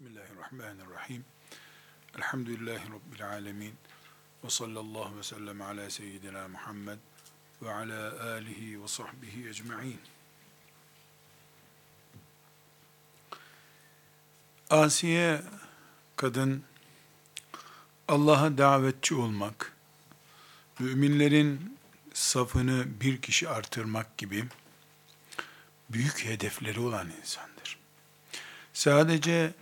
Bismillahirrahmanirrahim. Elhamdülillahi Rabbil alemin. Ve sallallahu ve sellem ala seyyidina Muhammed ve ala alihi ve sahbihi ecma'in. Asiye kadın Allah'a davetçi olmak, müminlerin safını bir kişi artırmak gibi büyük hedefleri olan insandır. Sadece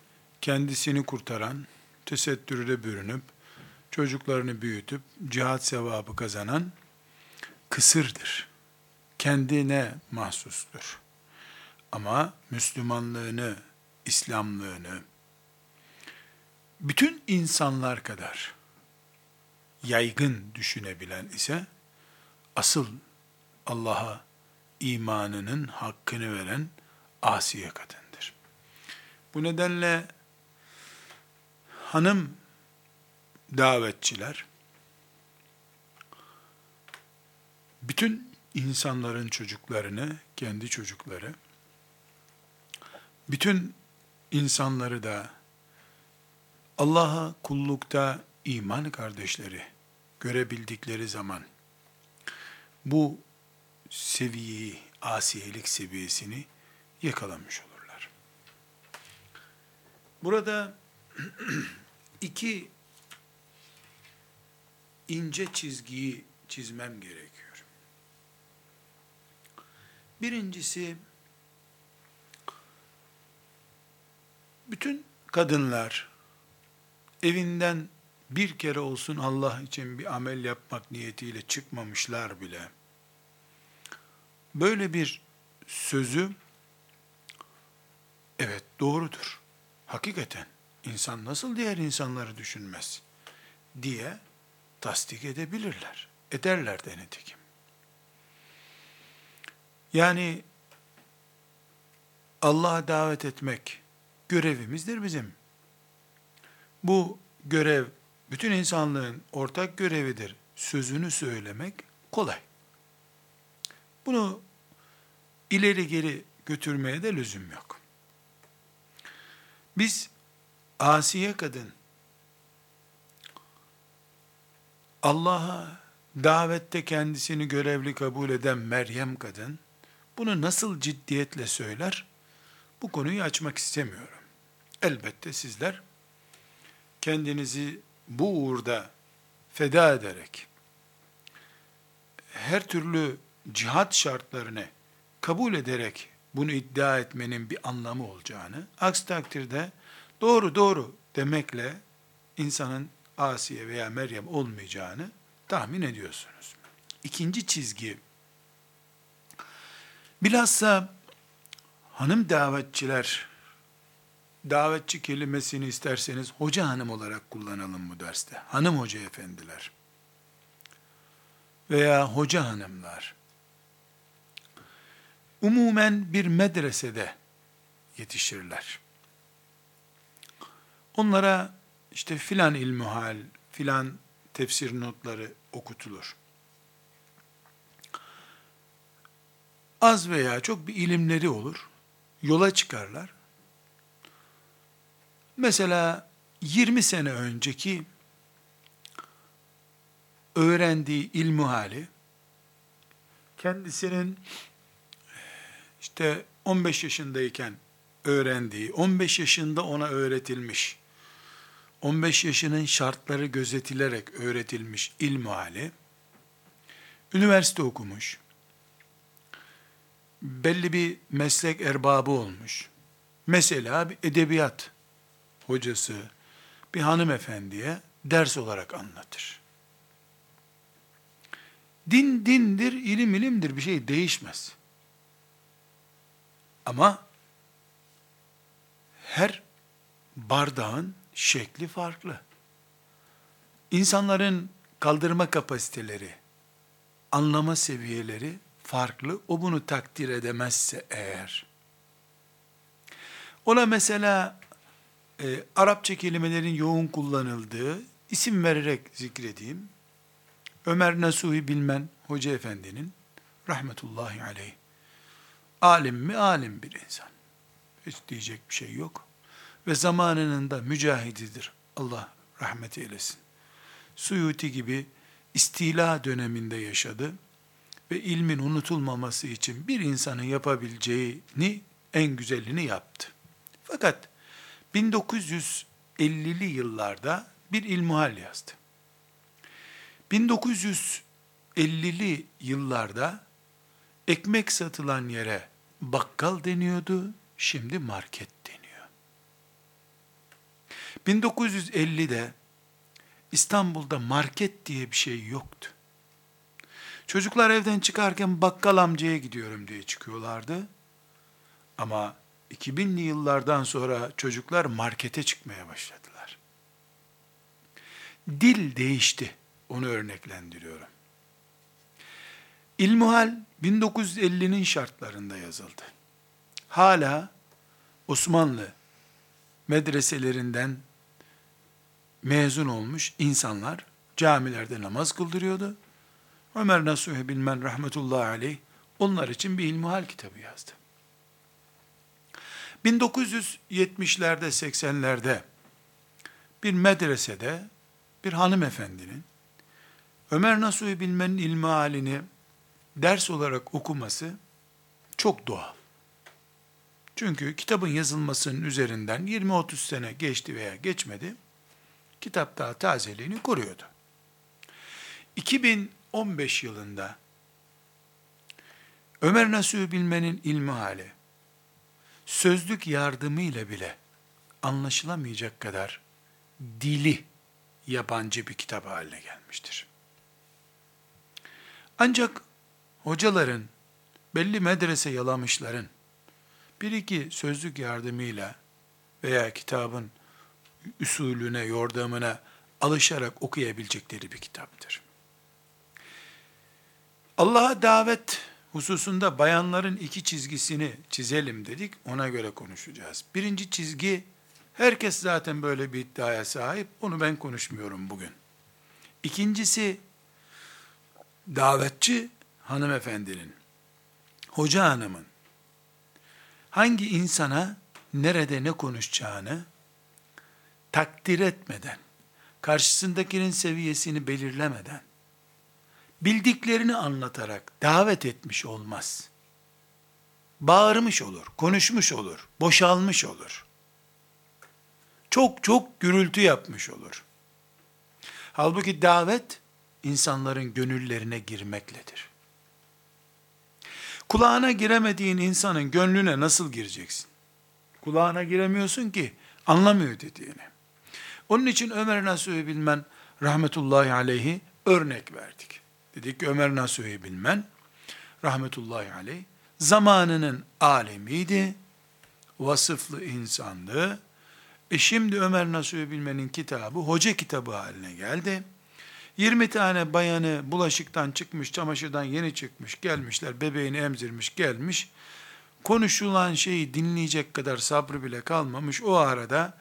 kendisini kurtaran, tesettürüne bürünüp, çocuklarını büyütüp, cihat sevabı kazanan kısırdır. Kendine mahsustur. Ama Müslümanlığını, İslamlığını, bütün insanlar kadar yaygın düşünebilen ise, asıl Allah'a imanının hakkını veren asiye kadındır. Bu nedenle hanım davetçiler bütün insanların çocuklarını, kendi çocukları, bütün insanları da Allah'a kullukta iman kardeşleri görebildikleri zaman bu seviyeyi, asiyelik seviyesini yakalamış olurlar. Burada iki ince çizgiyi çizmem gerekiyor. Birincisi, bütün kadınlar evinden bir kere olsun Allah için bir amel yapmak niyetiyle çıkmamışlar bile. Böyle bir sözü evet doğrudur. Hakikaten insan nasıl diğer insanları düşünmez diye tasdik edebilirler. Ederler de nitekim. Yani Allah'a davet etmek görevimizdir bizim. Bu görev bütün insanlığın ortak görevidir. Sözünü söylemek kolay. Bunu ileri geri götürmeye de lüzum yok. Biz asiye kadın Allah'a davette kendisini görevli kabul eden Meryem kadın bunu nasıl ciddiyetle söyler? Bu konuyu açmak istemiyorum. Elbette sizler kendinizi bu uğurda feda ederek her türlü cihat şartlarını kabul ederek bunu iddia etmenin bir anlamı olacağını, aksi takdirde doğru doğru demekle insanın Asiye veya Meryem olmayacağını tahmin ediyorsunuz. İkinci çizgi, bilhassa hanım davetçiler, davetçi kelimesini isterseniz hoca hanım olarak kullanalım bu derste. Hanım hoca efendiler veya hoca hanımlar, umumen bir medresede yetişirler. Onlara işte filan ilmuhal, filan tefsir notları okutulur. Az veya çok bir ilimleri olur. Yola çıkarlar. Mesela 20 sene önceki öğrendiği ilmuhali kendisinin işte 15 yaşındayken öğrendiği, 15 yaşında ona öğretilmiş, 15 yaşının şartları gözetilerek öğretilmiş ilmu hali, üniversite okumuş, belli bir meslek erbabı olmuş, mesela bir edebiyat hocası, bir hanımefendiye ders olarak anlatır. Din dindir, ilim ilimdir, bir şey değişmez. Ama her bardağın şekli farklı. İnsanların kaldırma kapasiteleri, anlama seviyeleri farklı. O bunu takdir edemezse eğer, ona mesela e, Arapça kelimelerin yoğun kullanıldığı, isim vererek zikredeyim, Ömer Nasuhi Bilmen Hoca Efendi'nin rahmetullahi aleyh, alim mi alim bir insan. Hiç diyecek bir şey yok. Ve zamanının da mücahididir. Allah rahmet eylesin. Suyuti gibi istila döneminde yaşadı ve ilmin unutulmaması için bir insanın yapabileceğini en güzelini yaptı. Fakat 1950'li yıllarda bir ilmuhal yazdı. 1950'li yıllarda ekmek satılan yere bakkal deniyordu, şimdi market deniyor. 1950'de İstanbul'da market diye bir şey yoktu. Çocuklar evden çıkarken bakkal amcaya gidiyorum diye çıkıyorlardı. Ama 2000'li yıllardan sonra çocuklar markete çıkmaya başladılar. Dil değişti. Onu örneklendiriyorum. İlmuhal 1950'nin şartlarında yazıldı. Hala Osmanlı medreselerinden mezun olmuş insanlar camilerde namaz kıldırıyordu. Ömer Nasuhi Bilmen rahmetullahi aleyh onlar için bir ilmuhal kitabı yazdı. 1970'lerde 80'lerde bir medresede bir hanımefendinin Ömer Nasuhi Bilmen'in ilmihalini ders olarak okuması çok doğal. Çünkü kitabın yazılmasının üzerinden 20-30 sene geçti veya geçmedi. Kitap daha tazeliğini koruyordu. 2015 yılında Ömer Nasuhi Bilmen'in ilmi hali sözlük yardımıyla bile anlaşılamayacak kadar dili yabancı bir kitap haline gelmiştir. Ancak hocaların, belli medrese yalamışların, bir iki sözlük yardımıyla veya kitabın usulüne, yordamına alışarak okuyabilecekleri bir kitaptır. Allah'a davet hususunda bayanların iki çizgisini çizelim dedik, ona göre konuşacağız. Birinci çizgi, herkes zaten böyle bir iddiaya sahip, onu ben konuşmuyorum bugün. İkincisi, davetçi hanımefendinin, hoca hanımın, hangi insana nerede ne konuşacağını takdir etmeden, karşısındakinin seviyesini belirlemeden, bildiklerini anlatarak davet etmiş olmaz. Bağırmış olur, konuşmuş olur, boşalmış olur. Çok çok gürültü yapmış olur. Halbuki davet, insanların gönüllerine girmekledir. Kulağına giremediğin insanın gönlüne nasıl gireceksin? Kulağına giremiyorsun ki anlamıyor dediğini. Onun için Ömer Nasuhi Bilmen rahmetullahi aleyhi örnek verdik. Dedik ki Ömer Nasuhi Bilmen rahmetullahi aleyh zamanının alemiydi, vasıflı insandı. E şimdi Ömer Nasuhi Bilmen'in kitabı hoca kitabı haline geldi. 20 tane bayanı bulaşıktan çıkmış, çamaşırdan yeni çıkmış, gelmişler, bebeğini emzirmiş, gelmiş. Konuşulan şeyi dinleyecek kadar sabrı bile kalmamış. O arada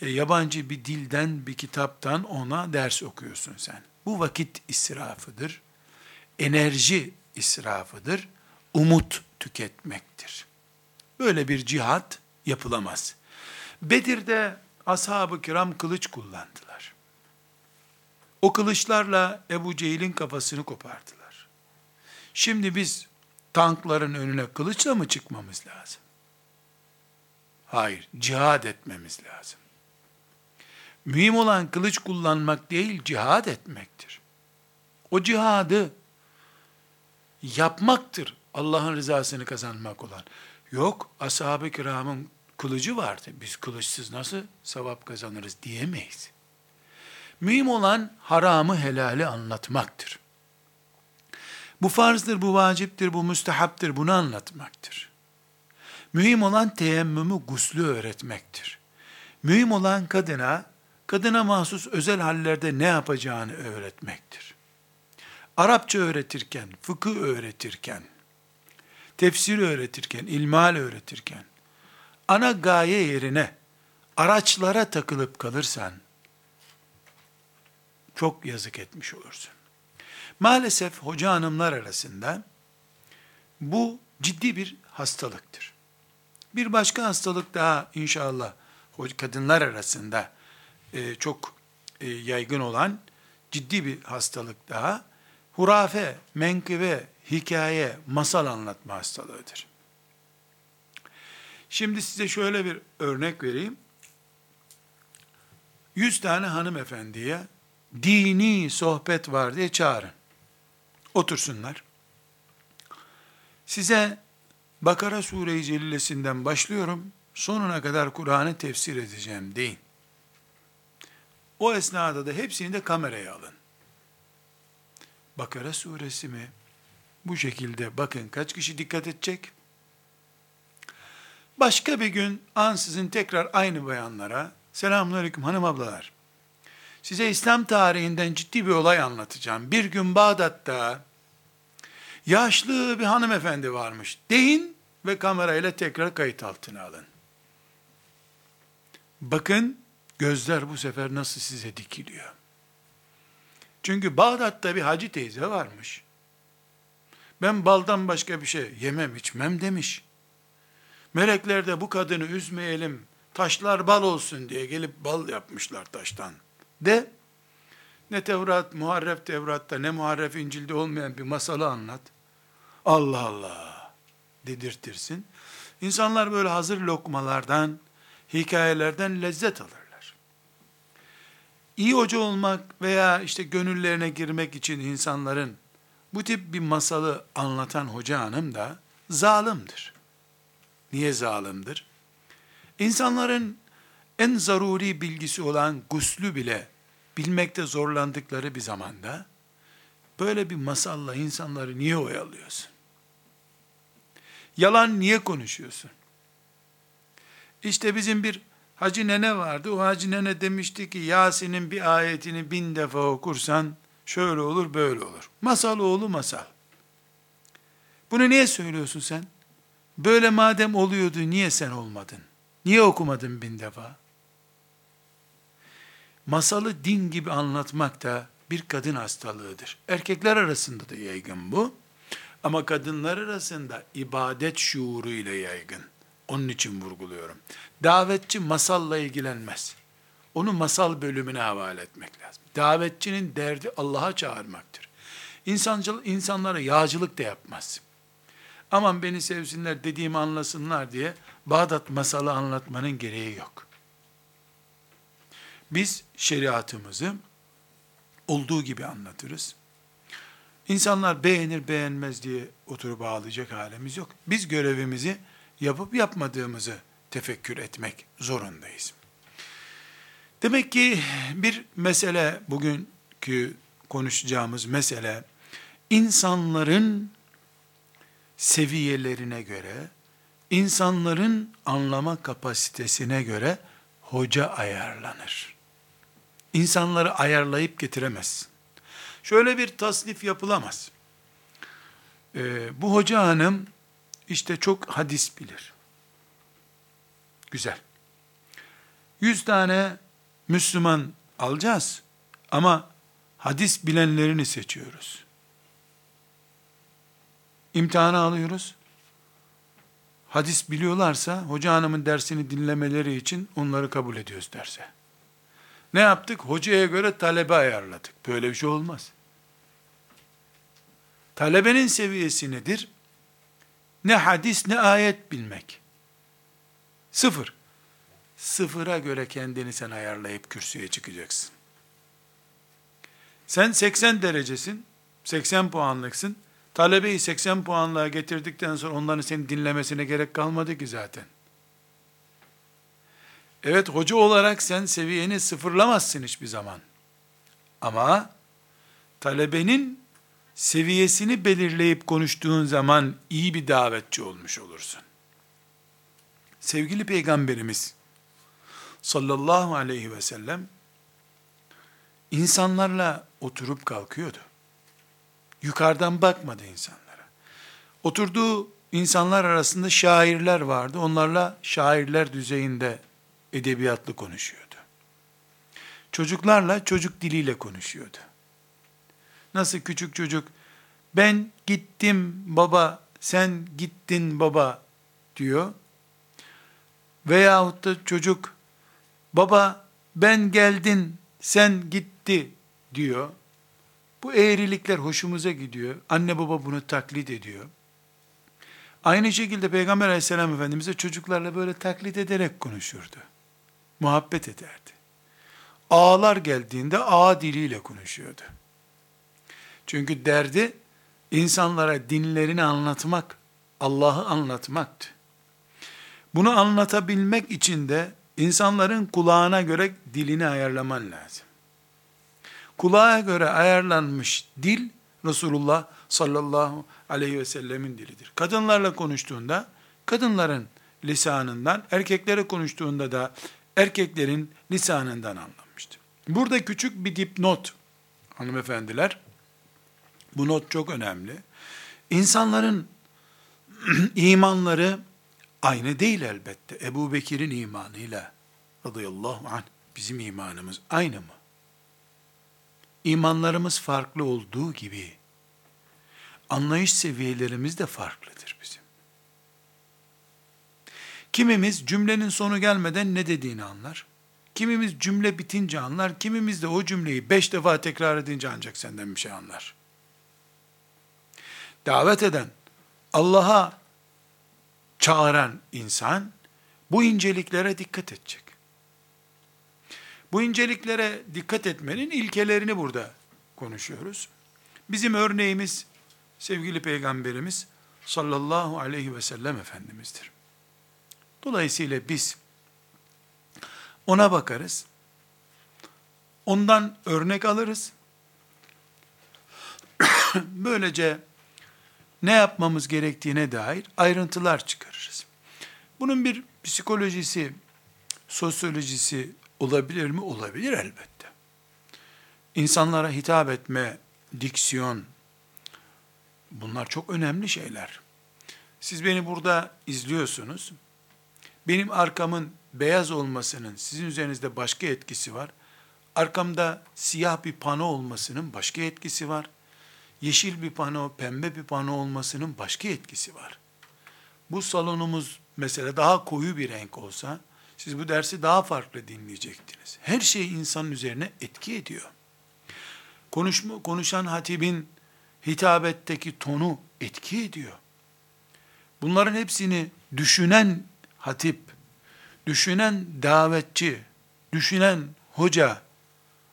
e, yabancı bir dilden, bir kitaptan ona ders okuyorsun sen. Bu vakit israfıdır. Enerji israfıdır. Umut tüketmektir. Böyle bir cihat yapılamaz. Bedir'de ashab-ı kiram kılıç kullandılar. O kılıçlarla Ebu Cehil'in kafasını kopardılar. Şimdi biz tankların önüne kılıçla mı çıkmamız lazım? Hayır, cihad etmemiz lazım. Mühim olan kılıç kullanmak değil, cihad etmektir. O cihadı yapmaktır Allah'ın rızasını kazanmak olan. Yok, ashab-ı kiramın kılıcı vardı. Biz kılıçsız nasıl sevap kazanırız diyemeyiz. Mühim olan haramı helali anlatmaktır. Bu farzdır, bu vaciptir, bu müstehaptır, bunu anlatmaktır. Mühim olan teyemmümü, guslü öğretmektir. Mühim olan kadına, kadına mahsus özel hallerde ne yapacağını öğretmektir. Arapça öğretirken, fıkıh öğretirken, tefsir öğretirken, ilmal öğretirken, ana gaye yerine araçlara takılıp kalırsan, çok yazık etmiş olursun. Maalesef hoca hanımlar arasında bu ciddi bir hastalıktır. Bir başka hastalık daha inşallah kadınlar arasında e, çok e, yaygın olan ciddi bir hastalık daha. Hurafe, menkıbe, hikaye, masal anlatma hastalığıdır. Şimdi size şöyle bir örnek vereyim. 100 tane hanımefendiye dini sohbet var diye çağırın. Otursunlar. Size Bakara Sure-i Celilesinden başlıyorum, sonuna kadar Kur'an'ı tefsir edeceğim deyin. O esnada da hepsini de kameraya alın. Bakara suresi mi? Bu şekilde bakın kaç kişi dikkat edecek? Başka bir gün ansızın tekrar aynı bayanlara selamünaleyküm hanım ablalar. Size İslam tarihinden ciddi bir olay anlatacağım. Bir gün Bağdat'ta yaşlı bir hanımefendi varmış. Deyin ve kamerayla tekrar kayıt altına alın. Bakın gözler bu sefer nasıl size dikiliyor. Çünkü Bağdat'ta bir hacı teyze varmış. Ben baldan başka bir şey yemem içmem demiş. Melekler de bu kadını üzmeyelim, taşlar bal olsun diye gelip bal yapmışlar taştan. De, ne Tevrat, Muharref Tevrat'ta, ne Muharref İncil'de olmayan bir masalı anlat. Allah Allah dedirtirsin. İnsanlar böyle hazır lokmalardan, hikayelerden lezzet alırlar. İyi hoca olmak veya işte gönüllerine girmek için insanların bu tip bir masalı anlatan hoca hanım da zalimdir. Niye zalimdir? İnsanların en zaruri bilgisi olan guslü bile bilmekte zorlandıkları bir zamanda böyle bir masalla insanları niye oyalıyorsun? Yalan niye konuşuyorsun? İşte bizim bir hacı nene vardı. O hacı nene demişti ki Yasin'in bir ayetini bin defa okursan şöyle olur böyle olur. Masal oğlu masal. Bunu niye söylüyorsun sen? Böyle madem oluyordu niye sen olmadın? Niye okumadın bin defa? Masalı din gibi anlatmak da bir kadın hastalığıdır. Erkekler arasında da yaygın bu. Ama kadınlar arasında ibadet şuuru ile yaygın. Onun için vurguluyorum. Davetçi masalla ilgilenmez. Onu masal bölümüne havale etmek lazım. Davetçinin derdi Allah'a çağırmaktır. İnsancıl, insanlara yağcılık da yapmaz. Aman beni sevsinler dediğimi anlasınlar diye Bağdat masalı anlatmanın gereği yok. Biz şeriatımızı olduğu gibi anlatırız. İnsanlar beğenir beğenmez diye oturup ağlayacak halimiz yok. Biz görevimizi yapıp yapmadığımızı tefekkür etmek zorundayız. Demek ki bir mesele bugünkü konuşacağımız mesele insanların seviyelerine göre, insanların anlama kapasitesine göre hoca ayarlanır. İnsanları ayarlayıp getiremez. Şöyle bir tasnif yapılamaz. Ee, bu hoca hanım işte çok hadis bilir. Güzel. Yüz tane Müslüman alacağız ama hadis bilenlerini seçiyoruz. İmtihanı alıyoruz. Hadis biliyorlarsa hoca hanımın dersini dinlemeleri için onları kabul ediyoruz derse. Ne yaptık? Hocaya göre talebe ayarladık. Böyle bir şey olmaz. Talebenin seviyesi nedir? Ne hadis ne ayet bilmek. Sıfır. Sıfıra göre kendini sen ayarlayıp kürsüye çıkacaksın. Sen 80 derecesin, 80 puanlıksın. Talebeyi 80 puanlığa getirdikten sonra onların seni dinlemesine gerek kalmadı ki zaten. Evet hoca olarak sen seviyeni sıfırlamazsın hiçbir zaman. Ama talebenin seviyesini belirleyip konuştuğun zaman iyi bir davetçi olmuş olursun. Sevgili Peygamberimiz sallallahu aleyhi ve sellem insanlarla oturup kalkıyordu. Yukarıdan bakmadı insanlara. Oturduğu insanlar arasında şairler vardı. Onlarla şairler düzeyinde edebiyatlı konuşuyordu. Çocuklarla çocuk diliyle konuşuyordu. Nasıl küçük çocuk ben gittim baba sen gittin baba diyor. Veyahut da çocuk Baba ben geldin, sen gitti diyor. Bu eğrilikler hoşumuza gidiyor. Anne baba bunu taklit ediyor. Aynı şekilde Peygamber aleyhisselam Efendimiz de çocuklarla böyle taklit ederek konuşurdu. Muhabbet ederdi. Ağlar geldiğinde ağ diliyle konuşuyordu. Çünkü derdi insanlara dinlerini anlatmak, Allah'ı anlatmaktı. Bunu anlatabilmek için de insanların kulağına göre dilini ayarlaman lazım. Kulağa göre ayarlanmış dil Resulullah sallallahu aleyhi ve sellemin dilidir. Kadınlarla konuştuğunda kadınların lisanından, erkeklere konuştuğunda da erkeklerin lisanından anlamıştı. Burada küçük bir dipnot hanımefendiler. Bu not çok önemli. İnsanların imanları aynı değil elbette. Ebu Bekir'in imanıyla radıyallahu anh bizim imanımız aynı mı? İmanlarımız farklı olduğu gibi anlayış seviyelerimiz de farklıdır bizim. Kimimiz cümlenin sonu gelmeden ne dediğini anlar. Kimimiz cümle bitince anlar. Kimimiz de o cümleyi beş defa tekrar edince ancak senden bir şey anlar. Davet eden, Allah'a çağıran insan bu inceliklere dikkat edecek. Bu inceliklere dikkat etmenin ilkelerini burada konuşuyoruz. Bizim örneğimiz sevgili peygamberimiz sallallahu aleyhi ve sellem Efendimiz'dir. Dolayısıyla biz ona bakarız, ondan örnek alırız. Böylece ne yapmamız gerektiğine dair ayrıntılar çıkarırız. Bunun bir psikolojisi, sosyolojisi olabilir mi? Olabilir elbette. İnsanlara hitap etme, diksiyon, bunlar çok önemli şeyler. Siz beni burada izliyorsunuz. Benim arkamın beyaz olmasının sizin üzerinizde başka etkisi var. Arkamda siyah bir pano olmasının başka etkisi var yeşil bir pano, pembe bir pano olmasının başka etkisi var. Bu salonumuz mesela daha koyu bir renk olsa, siz bu dersi daha farklı dinleyecektiniz. Her şey insanın üzerine etki ediyor. Konuşma, konuşan hatibin hitabetteki tonu etki ediyor. Bunların hepsini düşünen hatip, düşünen davetçi, düşünen hoca,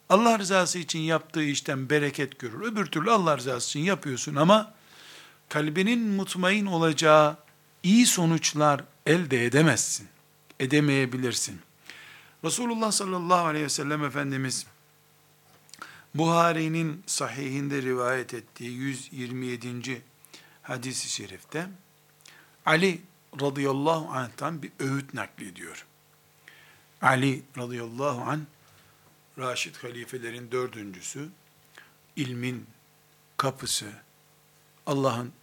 Allah rızası için yaptığı işten bereket görür. Öbür türlü Allah rızası için yapıyorsun ama kalbinin mutmain olacağı iyi sonuçlar elde edemezsin. Edemeyebilirsin. Resulullah sallallahu aleyhi ve sellem Efendimiz Buhari'nin sahihinde rivayet ettiği 127. hadisi şerifte Ali radıyallahu anh'tan bir öğüt naklediyor. Ali radıyallahu anh Raşid halifelerin dördüncüsü, ilmin kapısı, Allah'ın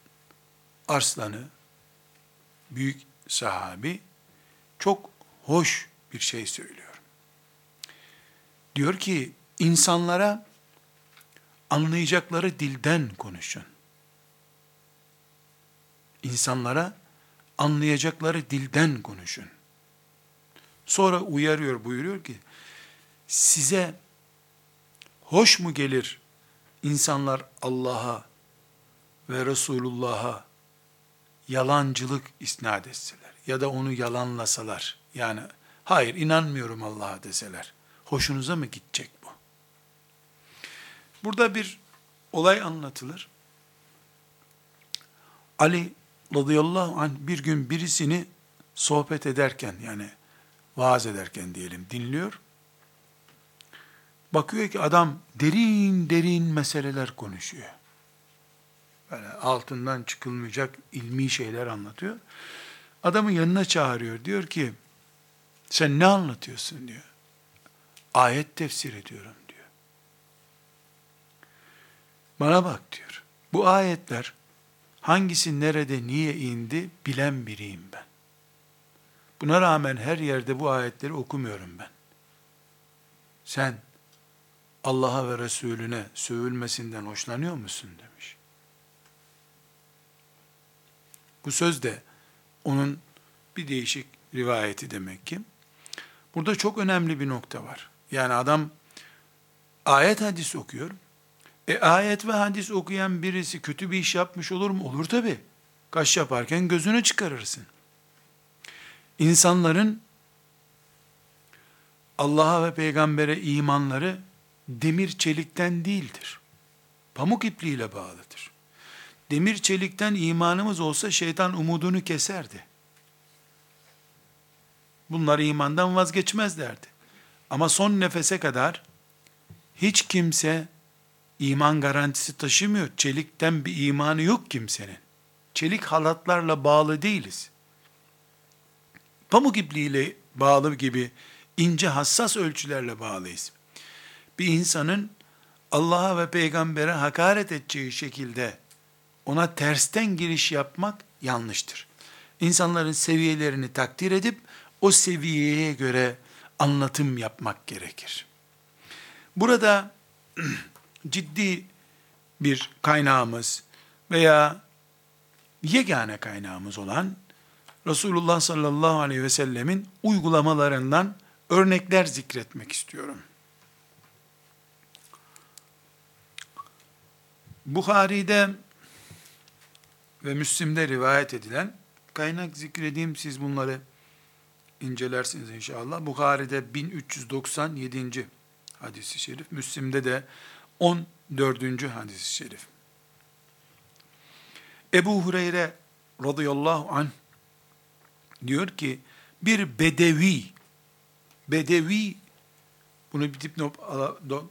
arslanı, büyük sahabi, çok hoş bir şey söylüyor. Diyor ki, insanlara anlayacakları dilden konuşun. İnsanlara anlayacakları dilden konuşun. Sonra uyarıyor, buyuruyor ki, size hoş mu gelir insanlar Allah'a ve Resulullah'a yalancılık isnat etseler ya da onu yalanlasalar yani hayır inanmıyorum Allah'a deseler hoşunuza mı gidecek bu? Burada bir olay anlatılır. Ali radıyallahu anh bir gün birisini sohbet ederken yani vaaz ederken diyelim dinliyor. Bakıyor ki adam derin derin meseleler konuşuyor. Böyle altından çıkılmayacak ilmi şeyler anlatıyor. Adamı yanına çağırıyor. Diyor ki sen ne anlatıyorsun diyor. Ayet tefsir ediyorum diyor. Bana bak diyor. Bu ayetler hangisi nerede niye indi bilen biriyim ben. Buna rağmen her yerde bu ayetleri okumuyorum ben. Sen Allah'a ve Resulüne sövülmesinden hoşlanıyor musun demiş. Bu söz de onun bir değişik rivayeti demek ki. Burada çok önemli bir nokta var. Yani adam ayet hadis okuyor. E ayet ve hadis okuyan birisi kötü bir iş yapmış olur mu? Olur tabi. Kaş yaparken gözünü çıkarırsın. İnsanların Allah'a ve peygambere imanları demir çelikten değildir. Pamuk ipliğiyle bağlıdır. Demir çelikten imanımız olsa şeytan umudunu keserdi. Bunlar imandan vazgeçmezlerdi. Ama son nefese kadar hiç kimse iman garantisi taşımıyor. Çelikten bir imanı yok kimsenin. Çelik halatlarla bağlı değiliz. Pamuk ipliğiyle bağlı gibi ince hassas ölçülerle bağlıyız. Bir insanın Allah'a ve peygambere hakaret edeceği şekilde ona tersten giriş yapmak yanlıştır. İnsanların seviyelerini takdir edip o seviyeye göre anlatım yapmak gerekir. Burada ciddi bir kaynağımız veya yegane kaynağımız olan Resulullah sallallahu aleyhi ve sellemin uygulamalarından örnekler zikretmek istiyorum. Bukhari'de ve Müslim'de rivayet edilen kaynak zikredeyim siz bunları incelersiniz inşallah. Bukhari'de 1397. hadisi şerif, Müslim'de de 14. hadisi şerif. Ebu Hureyre radıyallahu anh diyor ki bir bedevi bedevi bunu bir dipnot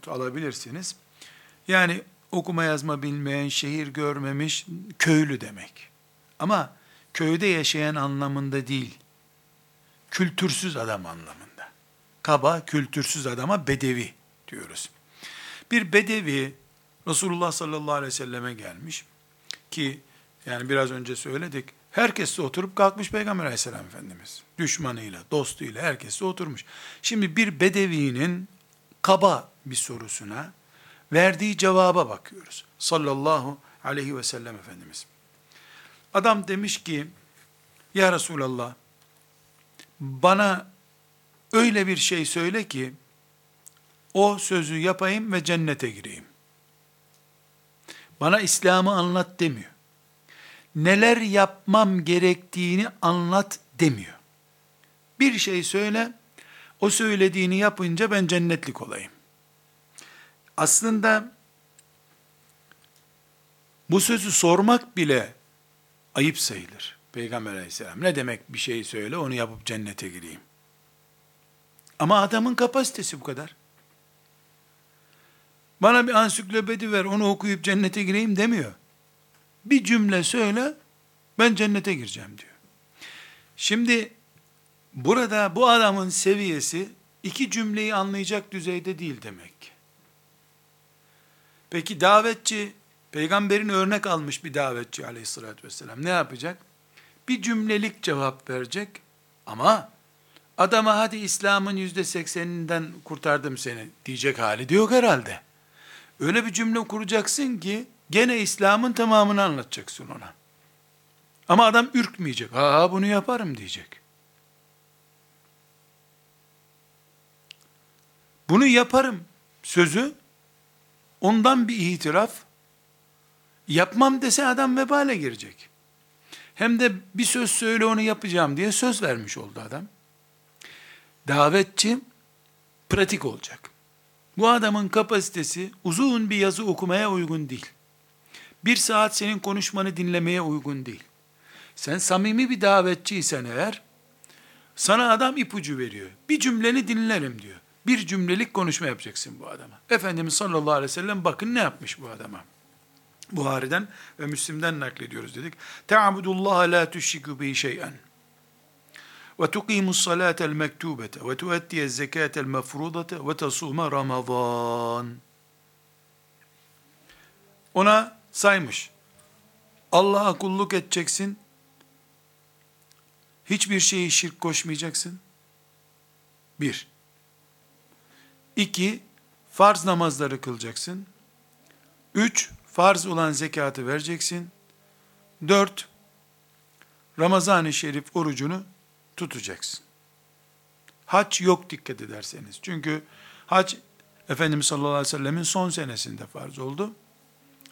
alabilirsiniz. Yani okuma yazma bilmeyen, şehir görmemiş köylü demek. Ama köyde yaşayan anlamında değil. Kültürsüz adam anlamında. Kaba, kültürsüz adama bedevi diyoruz. Bir bedevi Resulullah sallallahu aleyhi ve selleme gelmiş ki yani biraz önce söyledik. Herkes de oturup kalkmış Peygamber aleyhisselam Efendimiz. Düşmanıyla, dostuyla herkes de oturmuş. Şimdi bir bedevinin kaba bir sorusuna verdiği cevaba bakıyoruz. Sallallahu aleyhi ve sellem Efendimiz. Adam demiş ki, Ya Resulallah, bana öyle bir şey söyle ki, o sözü yapayım ve cennete gireyim. Bana İslam'ı anlat demiyor. Neler yapmam gerektiğini anlat demiyor. Bir şey söyle, o söylediğini yapınca ben cennetlik olayım. Aslında bu sözü sormak bile ayıp sayılır. Peygamber aleyhisselam ne demek bir şey söyle onu yapıp cennete gireyim. Ama adamın kapasitesi bu kadar. Bana bir ansiklopedi ver onu okuyup cennete gireyim demiyor. Bir cümle söyle ben cennete gireceğim diyor. Şimdi burada bu adamın seviyesi iki cümleyi anlayacak düzeyde değil demek. Peki davetçi, peygamberin örnek almış bir davetçi aleyhissalatü vesselam ne yapacak? Bir cümlelik cevap verecek ama adama hadi İslam'ın yüzde sekseninden kurtardım seni diyecek hali de yok herhalde. Öyle bir cümle kuracaksın ki gene İslam'ın tamamını anlatacaksın ona. Ama adam ürkmeyecek. Ha bunu yaparım diyecek. Bunu yaparım sözü ondan bir itiraf, yapmam dese adam vebale girecek. Hem de bir söz söyle onu yapacağım diye söz vermiş oldu adam. Davetçi pratik olacak. Bu adamın kapasitesi uzun bir yazı okumaya uygun değil. Bir saat senin konuşmanı dinlemeye uygun değil. Sen samimi bir davetçiysen eğer, sana adam ipucu veriyor. Bir cümleni dinlerim diyor bir cümlelik konuşma yapacaksın bu adama. Efendimiz sallallahu aleyhi ve sellem bakın ne yapmış bu adama. Buhari'den ve Müslim'den naklediyoruz dedik. Te'abudullah la tüşşiku bi şey'en. Ve tuqimus salatel mektubete ve tuettiyez zekatel mefrudete ve tasuma ramazan. Ona saymış. Allah'a kulluk edeceksin. Hiçbir şeyi şirk koşmayacaksın. Bir. İki, farz namazları kılacaksın. Üç, farz olan zekatı vereceksin. Dört, Ramazan-ı Şerif orucunu tutacaksın. Hac yok dikkat ederseniz. Çünkü hac Efendimiz sallallahu aleyhi ve sellemin son senesinde farz oldu.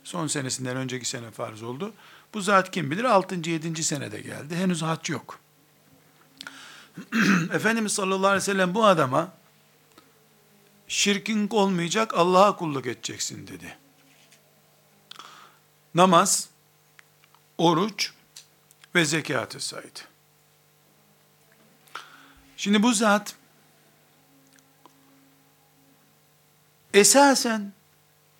Son senesinden önceki sene farz oldu. Bu zat kim bilir 6. 7. senede geldi. Henüz hac yok. Efendimiz sallallahu aleyhi ve sellem bu adama şirkin olmayacak Allah'a kulluk edeceksin dedi. Namaz, oruç ve zekatı saydı. Şimdi bu zat esasen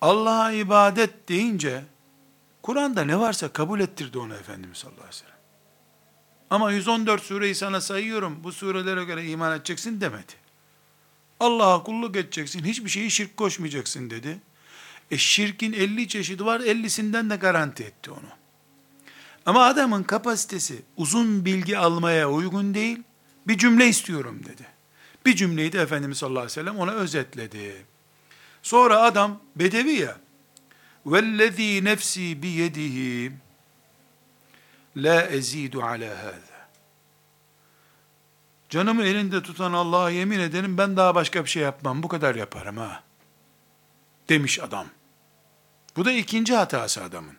Allah'a ibadet deyince Kur'an'da ne varsa kabul ettirdi ona Efendimiz sallallahu aleyhi ve sellem. Ama 114 sureyi sana sayıyorum, bu surelere göre iman edeceksin demedi. Allah'a kulluk edeceksin, hiçbir şeyi şirk koşmayacaksın dedi. E şirkin 50 çeşidi var, 50'sinden de garanti etti onu. Ama adamın kapasitesi uzun bilgi almaya uygun değil, bir cümle istiyorum dedi. Bir cümleyi de Efendimiz sallallahu aleyhi ve sellem ona özetledi. Sonra adam bedevi ya, وَالَّذ۪ي نَفْس۪ي بِيَدِهِ la ezidu ala hâzâ. Canımı elinde tutan Allah'a yemin ederim ben daha başka bir şey yapmam. Bu kadar yaparım ha. Demiş adam. Bu da ikinci hatası adamın.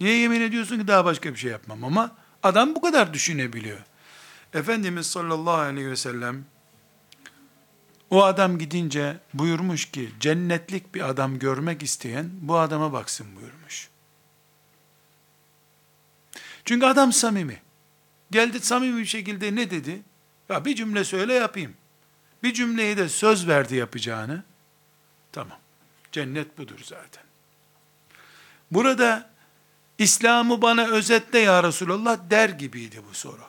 Niye yemin ediyorsun ki daha başka bir şey yapmam ama adam bu kadar düşünebiliyor. Efendimiz sallallahu aleyhi ve sellem o adam gidince buyurmuş ki cennetlik bir adam görmek isteyen bu adama baksın buyurmuş. Çünkü adam samimi. Geldi samimi bir şekilde ne dedi? Ya bir cümle söyle yapayım. Bir cümleyi de söz verdi yapacağını. Tamam. Cennet budur zaten. Burada İslam'ı bana özetle ya Resulallah der gibiydi bu soru.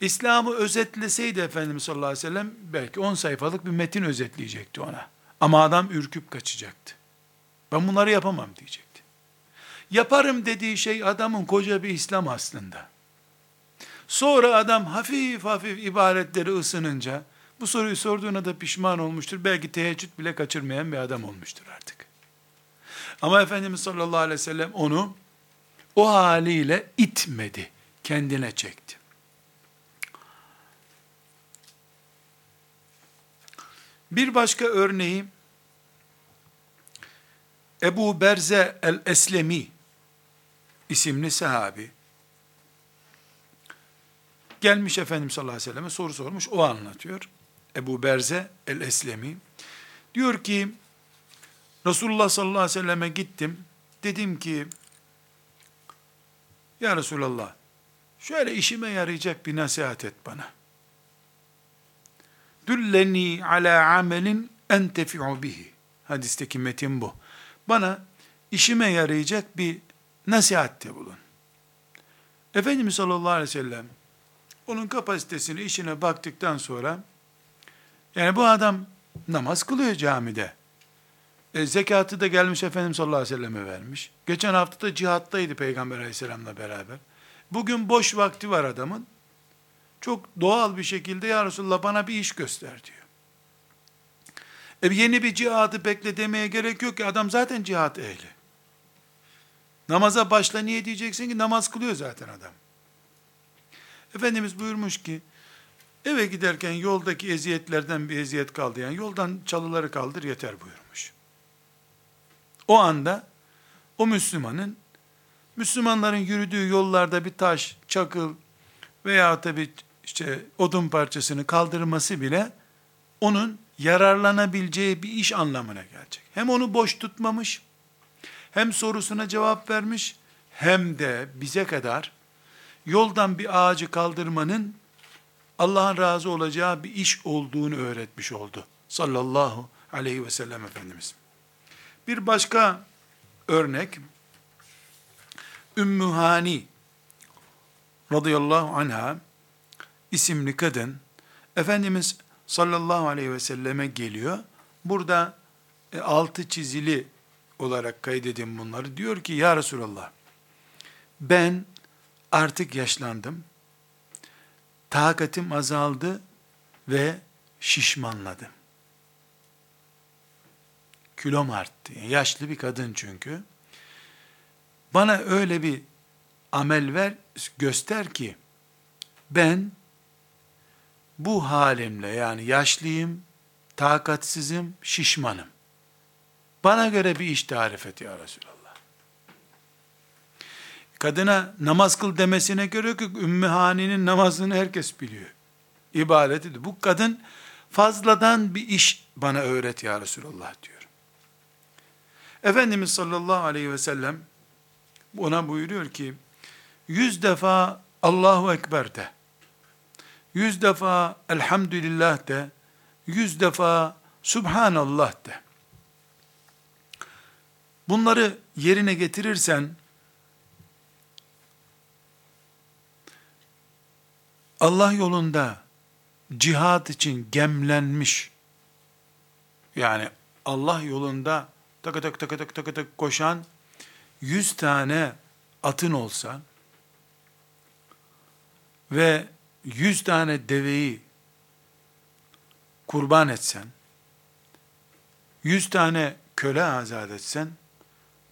İslam'ı özetleseydi Efendimiz sallallahu aleyhi ve sellem belki 10 sayfalık bir metin özetleyecekti ona. Ama adam ürküp kaçacaktı. Ben bunları yapamam diyecekti. Yaparım dediği şey adamın koca bir İslam aslında. Sonra adam hafif hafif ibaretleri ısınınca bu soruyu sorduğuna da pişman olmuştur. Belki teheccüd bile kaçırmayan bir adam olmuştur artık. Ama Efendimiz sallallahu aleyhi ve sellem onu o haliyle itmedi, kendine çekti. Bir başka örneği Ebu Berze el-Eslemi isimli sahabi gelmiş Efendimiz sallallahu aleyhi ve selleme soru sormuş. O anlatıyor. Ebu Berze el-Eslemi diyor ki Resulullah sallallahu aleyhi ve selleme gittim. Dedim ki ya Resulallah şöyle işime yarayacak bir nasihat et bana. Dülleni ala amelin entefi'u bihi. Hadisteki metin bu. Bana işime yarayacak bir nasihatte bulun. Efendimiz sallallahu aleyhi ve sellem onun kapasitesini, işine baktıktan sonra yani bu adam namaz kılıyor camide. E, zekatı da gelmiş Efendimiz sallallahu aleyhi ve selleme vermiş. Geçen hafta da cihattaydı Peygamber aleyhisselamla beraber. Bugün boş vakti var adamın. Çok doğal bir şekilde ya Resulallah bana bir iş göster diyor. E yeni bir cihadı bekle demeye gerek yok ki adam zaten cihat ehli. Namaza başla niye diyeceksin ki namaz kılıyor zaten adam. Efendimiz buyurmuş ki eve giderken yoldaki eziyetlerden bir eziyet kaldı. Yani yoldan çalıları kaldır yeter buyurmuş. O anda o Müslümanın Müslümanların yürüdüğü yollarda bir taş, çakıl veya tabi işte odun parçasını kaldırması bile onun yararlanabileceği bir iş anlamına gelecek. Hem onu boş tutmamış, hem sorusuna cevap vermiş, hem de bize kadar yoldan bir ağacı kaldırmanın Allah'ın razı olacağı bir iş olduğunu öğretmiş oldu. Sallallahu aleyhi ve sellem Efendimiz. Bir başka örnek, Ümmü Hani radıyallahu anha isimli kadın, Efendimiz sallallahu aleyhi ve selleme geliyor. Burada e, altı çizili olarak kaydedin bunları. Diyor ki ya Resulallah ben artık yaşlandım. Takatim azaldı ve şişmanladım. Kilom arttı. Yaşlı bir kadın çünkü. Bana öyle bir amel ver, göster ki ben bu halimle yani yaşlıyım, takatsizim, şişmanım. Bana göre bir iş tarif et ya Resulallah. Kadına namaz kıl demesine göre ki Ümmühani'nin namazını herkes biliyor. İbadeti Bu kadın fazladan bir iş bana öğret ya Resulallah diyor. Efendimiz sallallahu aleyhi ve sellem ona buyuruyor ki yüz defa Allahu Ekber de yüz defa Elhamdülillah de yüz defa Subhanallah de bunları yerine getirirsen Allah yolunda cihad için gemlenmiş, yani Allah yolunda tak tak tak tak tak tak koşan yüz tane atın olsa ve yüz tane deveyi kurban etsen, yüz tane köle azat etsen,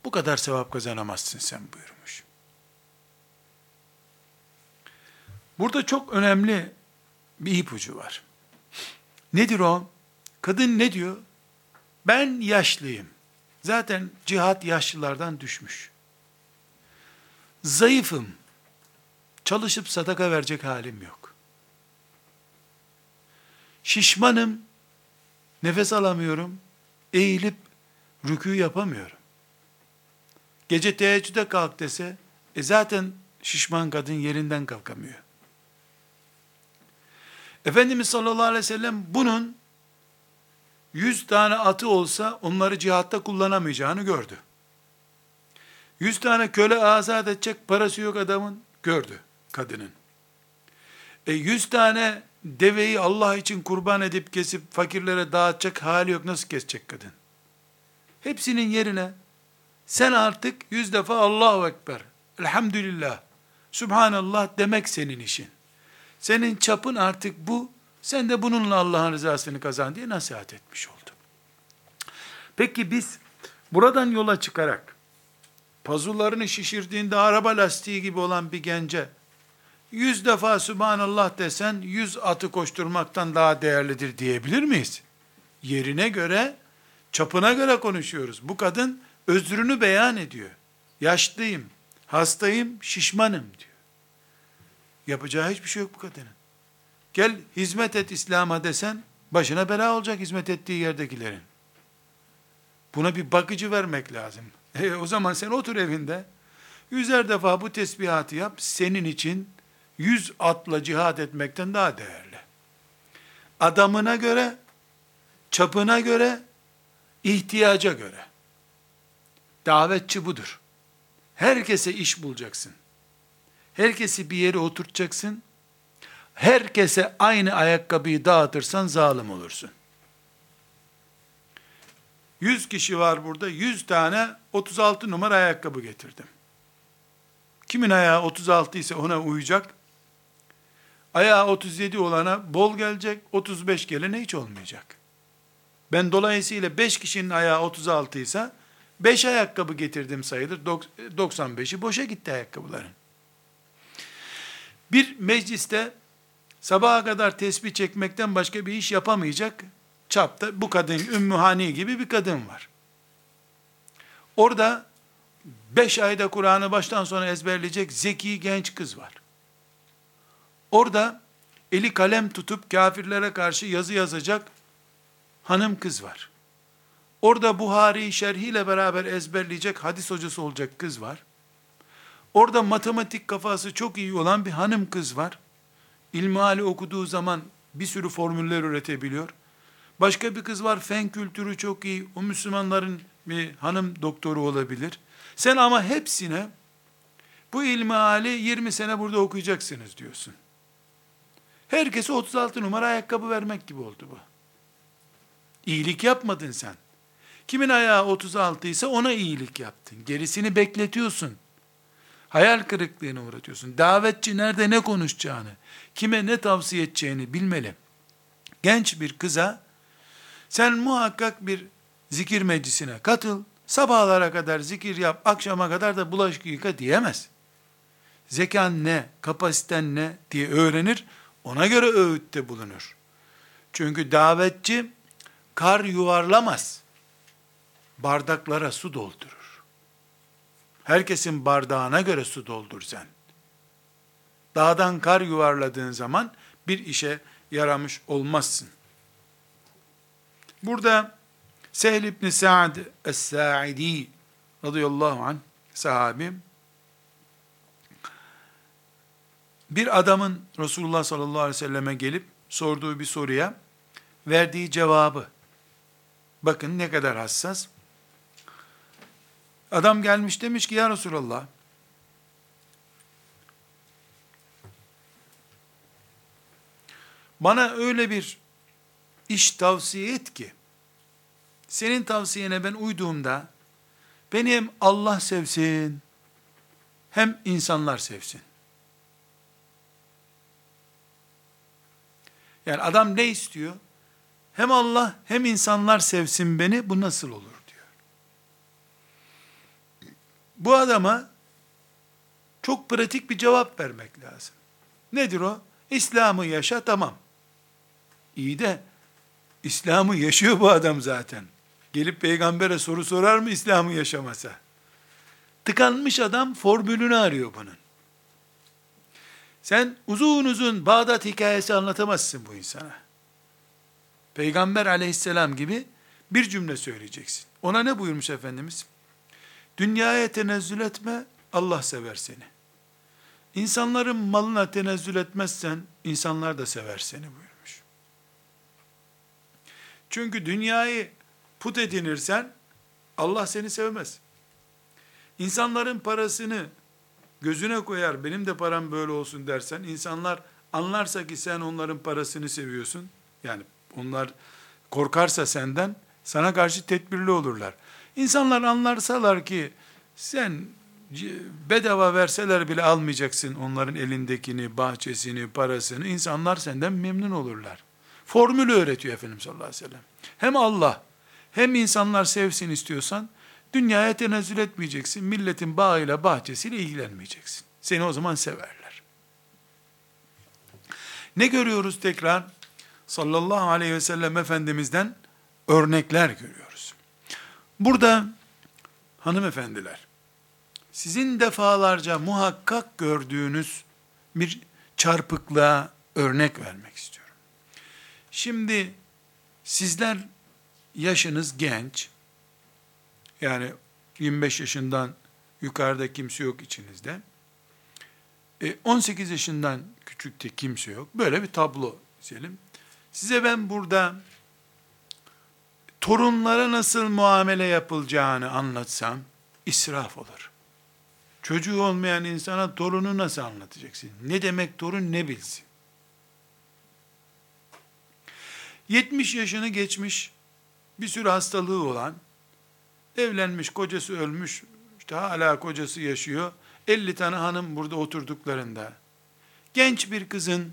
bu kadar sevap kazanamazsın sen buyurmuş. Burada çok önemli bir ipucu var. Nedir o? Kadın ne diyor? Ben yaşlıyım. Zaten cihat yaşlılardan düşmüş. Zayıfım. Çalışıp sadaka verecek halim yok. Şişmanım. Nefes alamıyorum. Eğilip rükû yapamıyorum. Gece teheccüde kalk dese, e zaten şişman kadın yerinden kalkamıyor. Efendimiz sallallahu aleyhi ve sellem bunun yüz tane atı olsa onları cihatta kullanamayacağını gördü. Yüz tane köle azat edecek parası yok adamın gördü kadının. E yüz tane deveyi Allah için kurban edip kesip fakirlere dağıtacak hali yok nasıl kesecek kadın? Hepsinin yerine sen artık yüz defa Allahu Ekber, Elhamdülillah, Subhanallah demek senin işin. Senin çapın artık bu. Sen de bununla Allah'ın rızasını kazan diye nasihat etmiş oldu. Peki biz buradan yola çıkarak pazularını şişirdiğinde araba lastiği gibi olan bir gence yüz defa Subhanallah desen yüz atı koşturmaktan daha değerlidir diyebilir miyiz? Yerine göre, çapına göre konuşuyoruz. Bu kadın özrünü beyan ediyor. Yaşlıyım, hastayım, şişmanım diyor. Yapacağı hiçbir şey yok bu kadının. Gel hizmet et İslam'a desen, başına bela olacak hizmet ettiği yerdekilerin. Buna bir bakıcı vermek lazım. E, o zaman sen otur evinde, yüzer defa bu tesbihatı yap, senin için yüz atla cihad etmekten daha değerli. Adamına göre, çapına göre, ihtiyaca göre. Davetçi budur. Herkese iş bulacaksın. Herkesi bir yere oturtacaksın. Herkese aynı ayakkabıyı dağıtırsan zalim olursun. 100 kişi var burada. 100 tane 36 numara ayakkabı getirdim. Kimin ayağı 36 ise ona uyacak. Ayağı 37 olana bol gelecek, 35 gelene hiç olmayacak. Ben dolayısıyla 5 kişinin ayağı 36 ise 5 ayakkabı getirdim sayılır. 95'i boşa gitti ayakkabıların. Bir mecliste sabaha kadar tesbih çekmekten başka bir iş yapamayacak çapta bu kadın Ümmü gibi bir kadın var. Orada beş ayda Kur'an'ı baştan sona ezberleyecek zeki genç kız var. Orada eli kalem tutup kafirlere karşı yazı yazacak hanım kız var. Orada Buhari şerhiyle beraber ezberleyecek hadis hocası olacak kız var. Orada matematik kafası çok iyi olan bir hanım kız var. İlmihali okuduğu zaman bir sürü formüller üretebiliyor. Başka bir kız var, fen kültürü çok iyi. O Müslümanların bir hanım doktoru olabilir. Sen ama hepsine bu ilmihali 20 sene burada okuyacaksınız diyorsun. Herkese 36 numara ayakkabı vermek gibi oldu bu. İyilik yapmadın sen. Kimin ayağı 36 ise ona iyilik yaptın. Gerisini bekletiyorsun. Hayal kırıklığına uğratıyorsun. Davetçi nerede ne konuşacağını, kime ne tavsiye edeceğini bilmeli. Genç bir kıza sen muhakkak bir zikir meclisine katıl, sabahlara kadar zikir yap, akşama kadar da bulaşık yıka diyemez. Zekan ne, kapasiten ne diye öğrenir, Ona göre öğütte bulunur. Çünkü davetçi kar yuvarlamaz. Bardaklara su doldurur. Herkesin bardağına göre su doldur sen. Dağdan kar yuvarladığın zaman bir işe yaramış olmazsın. Burada Sehl ibn Sa'd es-Sa'idi radıyallahu anh sahabi bir adamın Resulullah sallallahu aleyhi ve selleme gelip sorduğu bir soruya verdiği cevabı bakın ne kadar hassas. Adam gelmiş demiş ki ya Resulallah bana öyle bir iş tavsiye et ki senin tavsiyene ben uyduğumda beni hem Allah sevsin hem insanlar sevsin. Yani adam ne istiyor? Hem Allah hem insanlar sevsin beni bu nasıl olur diyor. Bu adama çok pratik bir cevap vermek lazım. Nedir o? İslam'ı yaşa tamam. İyi de İslam'ı yaşıyor bu adam zaten. Gelip peygambere soru sorar mı İslam'ı yaşamasa? Tıkanmış adam formülünü arıyor bunun. Sen uzun uzun Bağdat hikayesi anlatamazsın bu insana. Peygamber aleyhisselam gibi bir cümle söyleyeceksin. Ona ne buyurmuş Efendimiz? Dünyaya tenezzül etme, Allah sever seni. İnsanların malına tenezzül etmezsen, insanlar da sever seni buyurmuş. Çünkü dünyayı put edinirsen, Allah seni sevmez. İnsanların parasını gözüne koyar, benim de param böyle olsun dersen, insanlar anlarsa ki sen onların parasını seviyorsun, yani onlar korkarsa senden, sana karşı tedbirli olurlar. İnsanlar anlarsalar ki, sen bedava verseler bile almayacaksın onların elindekini, bahçesini, parasını, insanlar senden memnun olurlar. Formülü öğretiyor Efendimiz sallallahu aleyhi ve sellem. Hem Allah, hem insanlar sevsin istiyorsan, Dünyaya tenezzül etmeyeceksin. Milletin bağıyla bahçesiyle ilgilenmeyeceksin. Seni o zaman severler. Ne görüyoruz tekrar? Sallallahu aleyhi ve sellem Efendimiz'den örnekler görüyoruz. Burada hanımefendiler, sizin defalarca muhakkak gördüğünüz bir çarpıklığa örnek vermek istiyorum. Şimdi sizler yaşınız genç, yani 25 yaşından yukarıda kimse yok içinizde. E, 18 yaşından küçükte kimse yok. Böyle bir tablo diyelim. Size ben burada torunlara nasıl muamele yapılacağını anlatsam israf olur. Çocuğu olmayan insana torunu nasıl anlatacaksın? Ne demek torun ne bilsin? 70 yaşını geçmiş, bir sürü hastalığı olan, Evlenmiş, kocası ölmüş, işte hala kocası yaşıyor. 50 tane hanım burada oturduklarında, genç bir kızın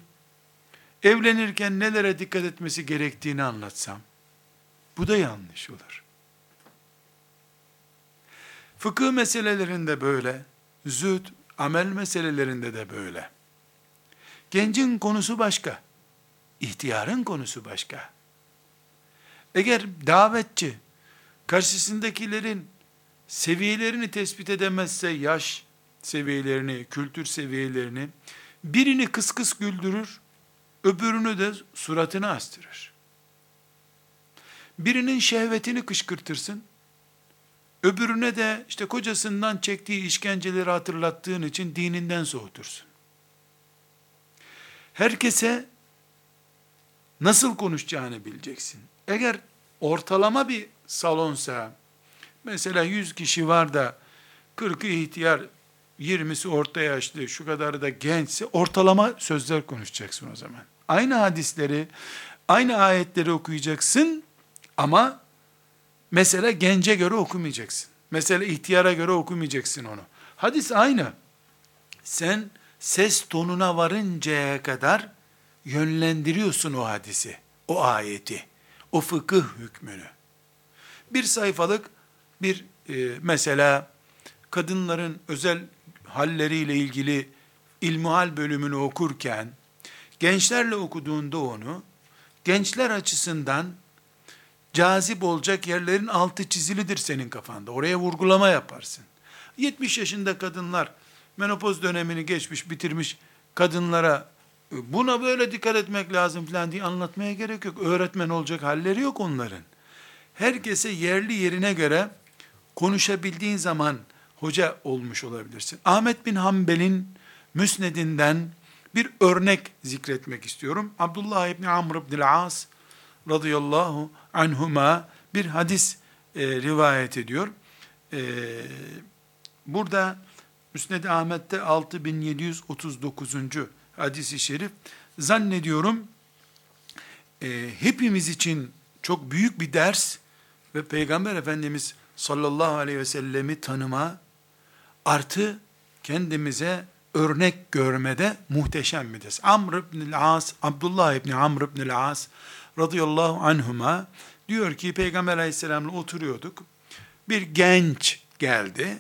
evlenirken nelere dikkat etmesi gerektiğini anlatsam, bu da yanlış olur. Fıkıh meselelerinde böyle, zühd, amel meselelerinde de böyle. Gencin konusu başka, ihtiyarın konusu başka. Eğer davetçi, karşısındakilerin seviyelerini tespit edemezse yaş seviyelerini, kültür seviyelerini birini kıs kıs güldürür, öbürünü de suratını astırır. Birinin şehvetini kışkırtırsın, öbürüne de işte kocasından çektiği işkenceleri hatırlattığın için dininden soğutursun. Herkese nasıl konuşacağını bileceksin. Eğer ortalama bir salonsa, mesela 100 kişi var da 40'ı ihtiyar, 20'si orta yaşlı, şu kadarı da gençse ortalama sözler konuşacaksın o zaman. Aynı hadisleri, aynı ayetleri okuyacaksın ama mesela gence göre okumayacaksın. Mesela ihtiyara göre okumayacaksın onu. Hadis aynı. Sen ses tonuna varıncaya kadar yönlendiriyorsun o hadisi, o ayeti, o fıkıh hükmünü bir sayfalık bir e, mesela kadınların özel halleriyle ilgili ilmuhal bölümünü okurken gençlerle okuduğunda onu, gençler açısından cazip olacak yerlerin altı çizilidir senin kafanda. Oraya vurgulama yaparsın. 70 yaşında kadınlar, menopoz dönemini geçmiş, bitirmiş kadınlara e, buna böyle dikkat etmek lazım falan diye anlatmaya gerek yok. Öğretmen olacak halleri yok onların. Herkese yerli yerine göre konuşabildiğin zaman hoca olmuş olabilirsin. Ahmet bin Hanbel'in müsnedinden bir örnek zikretmek istiyorum. Abdullah İbni Amr İbni As radıyallahu anhuma bir hadis e, rivayet ediyor. E, burada Müsned Ahmet'te 6739. hadisi şerif zannediyorum e, hepimiz için çok büyük bir ders ve Peygamber Efendimiz sallallahu aleyhi ve sellemi tanıma artı kendimize örnek görmede muhteşem bir ders. Amr ibn as Abdullah ibn Amr ibn as radıyallahu anhuma diyor ki Peygamber aleyhisselamla oturuyorduk. Bir genç geldi.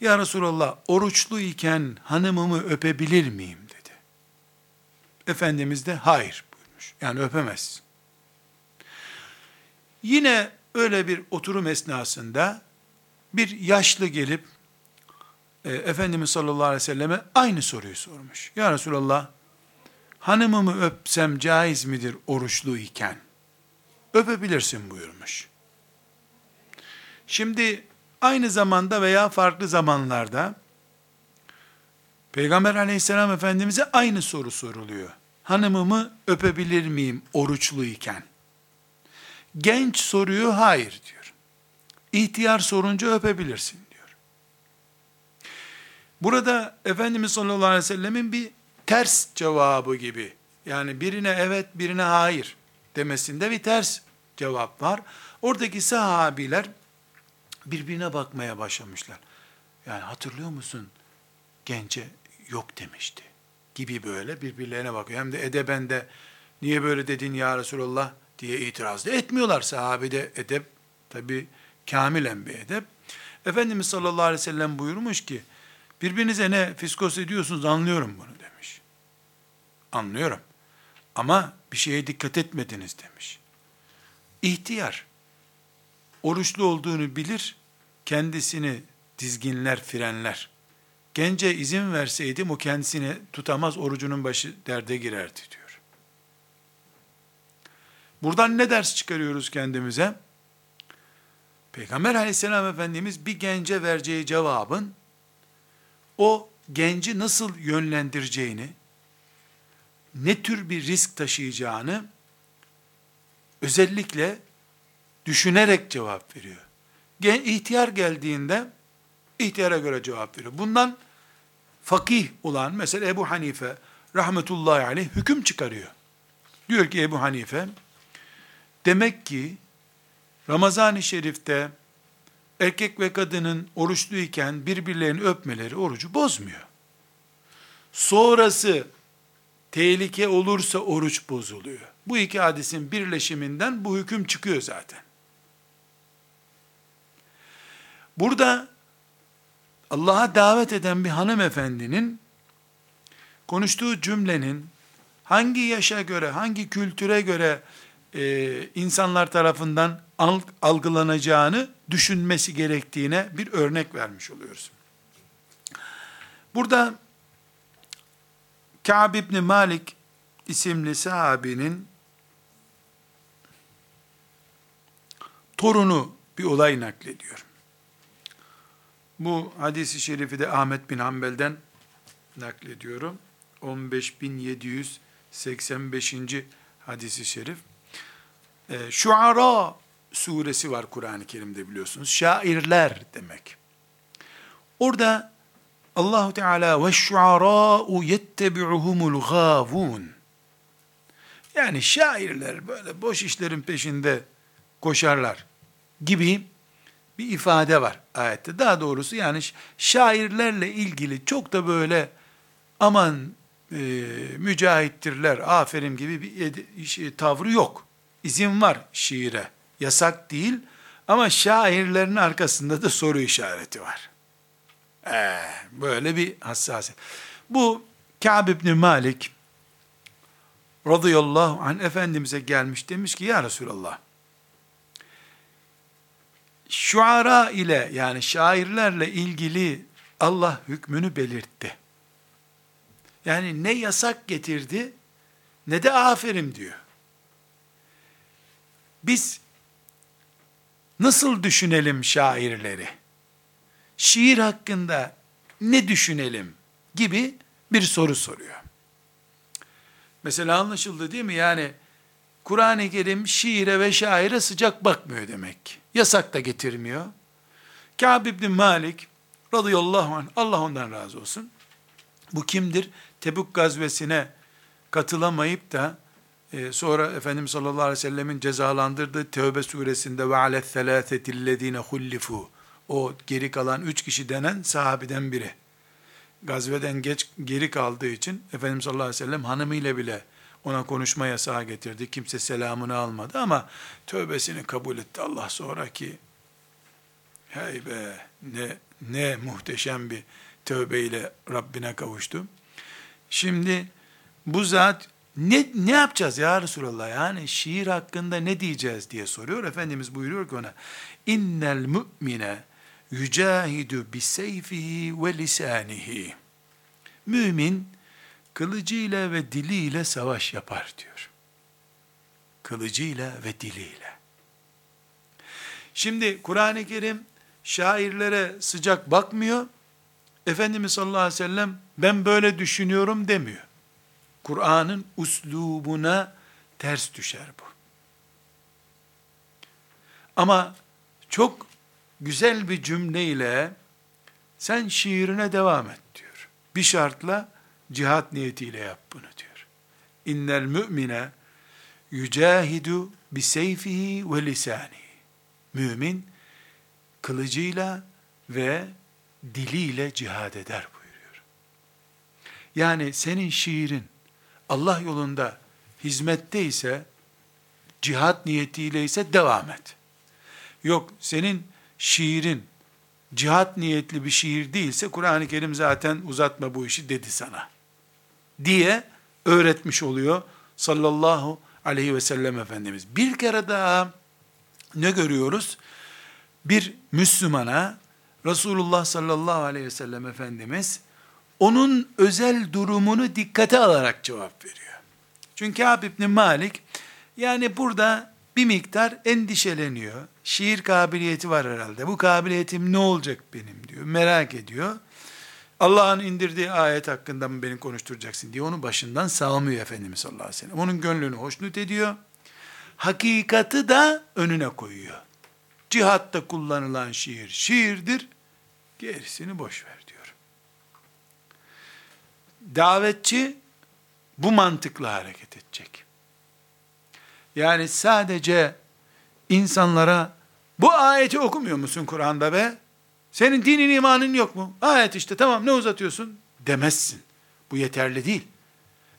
Ya Resulallah oruçlu iken hanımımı öpebilir miyim dedi. Efendimiz de hayır buyurmuş. Yani öpemezsin. Yine öyle bir oturum esnasında bir yaşlı gelip e, Efendimiz sallallahu aleyhi ve selleme aynı soruyu sormuş. Ya Resulallah hanımımı öpsem caiz midir oruçlu iken? Öpebilirsin buyurmuş. Şimdi aynı zamanda veya farklı zamanlarda Peygamber aleyhisselam efendimize aynı soru soruluyor. Hanımımı öpebilir miyim oruçlu iken? Genç soruyor, hayır diyor. İhtiyar sorunca öpebilirsin diyor. Burada Efendimiz sallallahu aleyhi ve sellemin bir ters cevabı gibi, yani birine evet birine hayır demesinde bir ters cevap var. Oradaki sahabiler birbirine bakmaya başlamışlar. Yani hatırlıyor musun? Gence yok demişti. Gibi böyle birbirlerine bakıyor. Hem de edebende niye böyle dedin ya Resulallah diye itiraz etmiyorlar. Sahabede edep tabi kamilen bir edep. Efendimiz sallallahu aleyhi ve sellem buyurmuş ki birbirinize ne fiskos ediyorsunuz anlıyorum bunu. Anlıyorum. Ama bir şeye dikkat etmediniz demiş. İhtiyar, oruçlu olduğunu bilir, kendisini dizginler, frenler. Gence izin verseydim o kendisini tutamaz, orucunun başı derde girerdi diyor. Buradan ne ders çıkarıyoruz kendimize? Peygamber aleyhisselam efendimiz bir gence vereceği cevabın, o genci nasıl yönlendireceğini, ne tür bir risk taşıyacağını özellikle düşünerek cevap veriyor. İhtiyar geldiğinde ihtiyara göre cevap veriyor. Bundan fakih olan mesela Ebu Hanife rahmetullahi aleyh hüküm çıkarıyor. Diyor ki Ebu Hanife demek ki Ramazan-ı Şerif'te erkek ve kadının oruçluyken birbirlerini öpmeleri orucu bozmuyor. Sonrası tehlike olursa oruç bozuluyor. Bu iki hadisin birleşiminden bu hüküm çıkıyor zaten. Burada Allah'a davet eden bir hanımefendinin konuştuğu cümlenin hangi yaşa göre, hangi kültüre göre e, insanlar tarafından algılanacağını düşünmesi gerektiğine bir örnek vermiş oluyoruz. Burada Ka'b ibn Malik isimli sahabinin torunu bir olay naklediyor. Bu hadisi şerifi de Ahmet bin Hanbel'den naklediyorum. 15785. hadisi şerif. Ee, Şuara suresi var Kur'an-ı Kerim'de biliyorsunuz. Şairler demek. Orada Allahu Teala ve şuara'u yettebi'uhumul gavun. Yani şairler böyle boş işlerin peşinde koşarlar gibi bir ifade var ayette. Daha doğrusu yani şairlerle ilgili çok da böyle aman e, mücahittirler, aferin gibi bir şey, tavrı yok. İzin var şiire. Yasak değil ama şairlerin arkasında da soru işareti var. Ee, böyle bir hassasiyet. Bu Ka'b ibn Malik radıyallahu anh Efendimiz'e gelmiş demiş ki ya Resulallah şuara ile yani şairlerle ilgili Allah hükmünü belirtti. Yani ne yasak getirdi ne de aferin diyor. Biz nasıl düşünelim şairleri? Şiir hakkında ne düşünelim gibi bir soru soruyor. Mesela anlaşıldı değil mi? Yani Kur'an-ı Kerim şiire ve şaire sıcak bakmıyor demek. Yasak da getirmiyor. Kâb ibn Malik radıyallahu anh, Allah ondan razı olsun. Bu kimdir? Tebuk gazvesine katılamayıp da e, sonra Efendimiz sallallahu aleyhi ve sellemin cezalandırdığı Tevbe suresinde ve alet selâsetillezîne hullifu o geri kalan üç kişi denen sahabeden biri. Gazveden geç geri kaldığı için Efendimiz sallallahu aleyhi ve sellem hanımıyla bile ona konuşma yasağı getirdi. Kimse selamını almadı ama tövbesini kabul etti Allah sonraki. Hey be ne ne muhteşem bir tövbeyle Rabbine kavuştu. Şimdi bu zat ne, ne yapacağız ya Resulallah? Yani şiir hakkında ne diyeceğiz diye soruyor. Efendimiz buyuruyor ki ona, innel mü'mine yücahidu biseyfihi ve lisanihi. Mümin, kılıcıyla ve diliyle savaş yapar diyor. Kılıcıyla ve diliyle. Şimdi Kur'an-ı Kerim şairlere sıcak bakmıyor. Efendimiz sallallahu aleyhi ve sellem ben böyle düşünüyorum demiyor. Kur'an'ın uslubuna ters düşer bu. Ama çok güzel bir cümleyle sen şiirine devam et diyor. Bir şartla cihat niyetiyle yap bunu diyor. İnnel mümine yücahidu bi seyfihi ve lisani. Mümin kılıcıyla ve diliyle cihad eder buyuruyor. Yani senin şiirin Allah yolunda hizmette ise cihat niyetiyle ise devam et. Yok senin şiirin cihat niyetli bir şiir değilse Kur'an-ı Kerim zaten uzatma bu işi dedi sana diye öğretmiş oluyor sallallahu aleyhi ve sellem Efendimiz. Bir kere daha ne görüyoruz? Bir Müslümana Resulullah sallallahu aleyhi ve sellem Efendimiz onun özel durumunu dikkate alarak cevap veriyor. Çünkü Kâb İbni Malik yani burada bir miktar endişeleniyor. Şiir kabiliyeti var herhalde. Bu kabiliyetim ne olacak benim diyor. Merak ediyor. Allah'ın indirdiği ayet hakkında mı beni konuşturacaksın diye onu başından salmıyor Efendimiz sallallahu aleyhi ve sellem. Onun gönlünü hoşnut ediyor. Hakikati da önüne koyuyor. Cihatta kullanılan şiir şiirdir. Gerisini boş ver diyor. Davetçi bu mantıkla hareket edecek. Yani sadece insanlara bu ayeti okumuyor musun Kur'an'da be? Senin dinin imanın yok mu? Ayet işte tamam ne uzatıyorsun? Demezsin. Bu yeterli değil.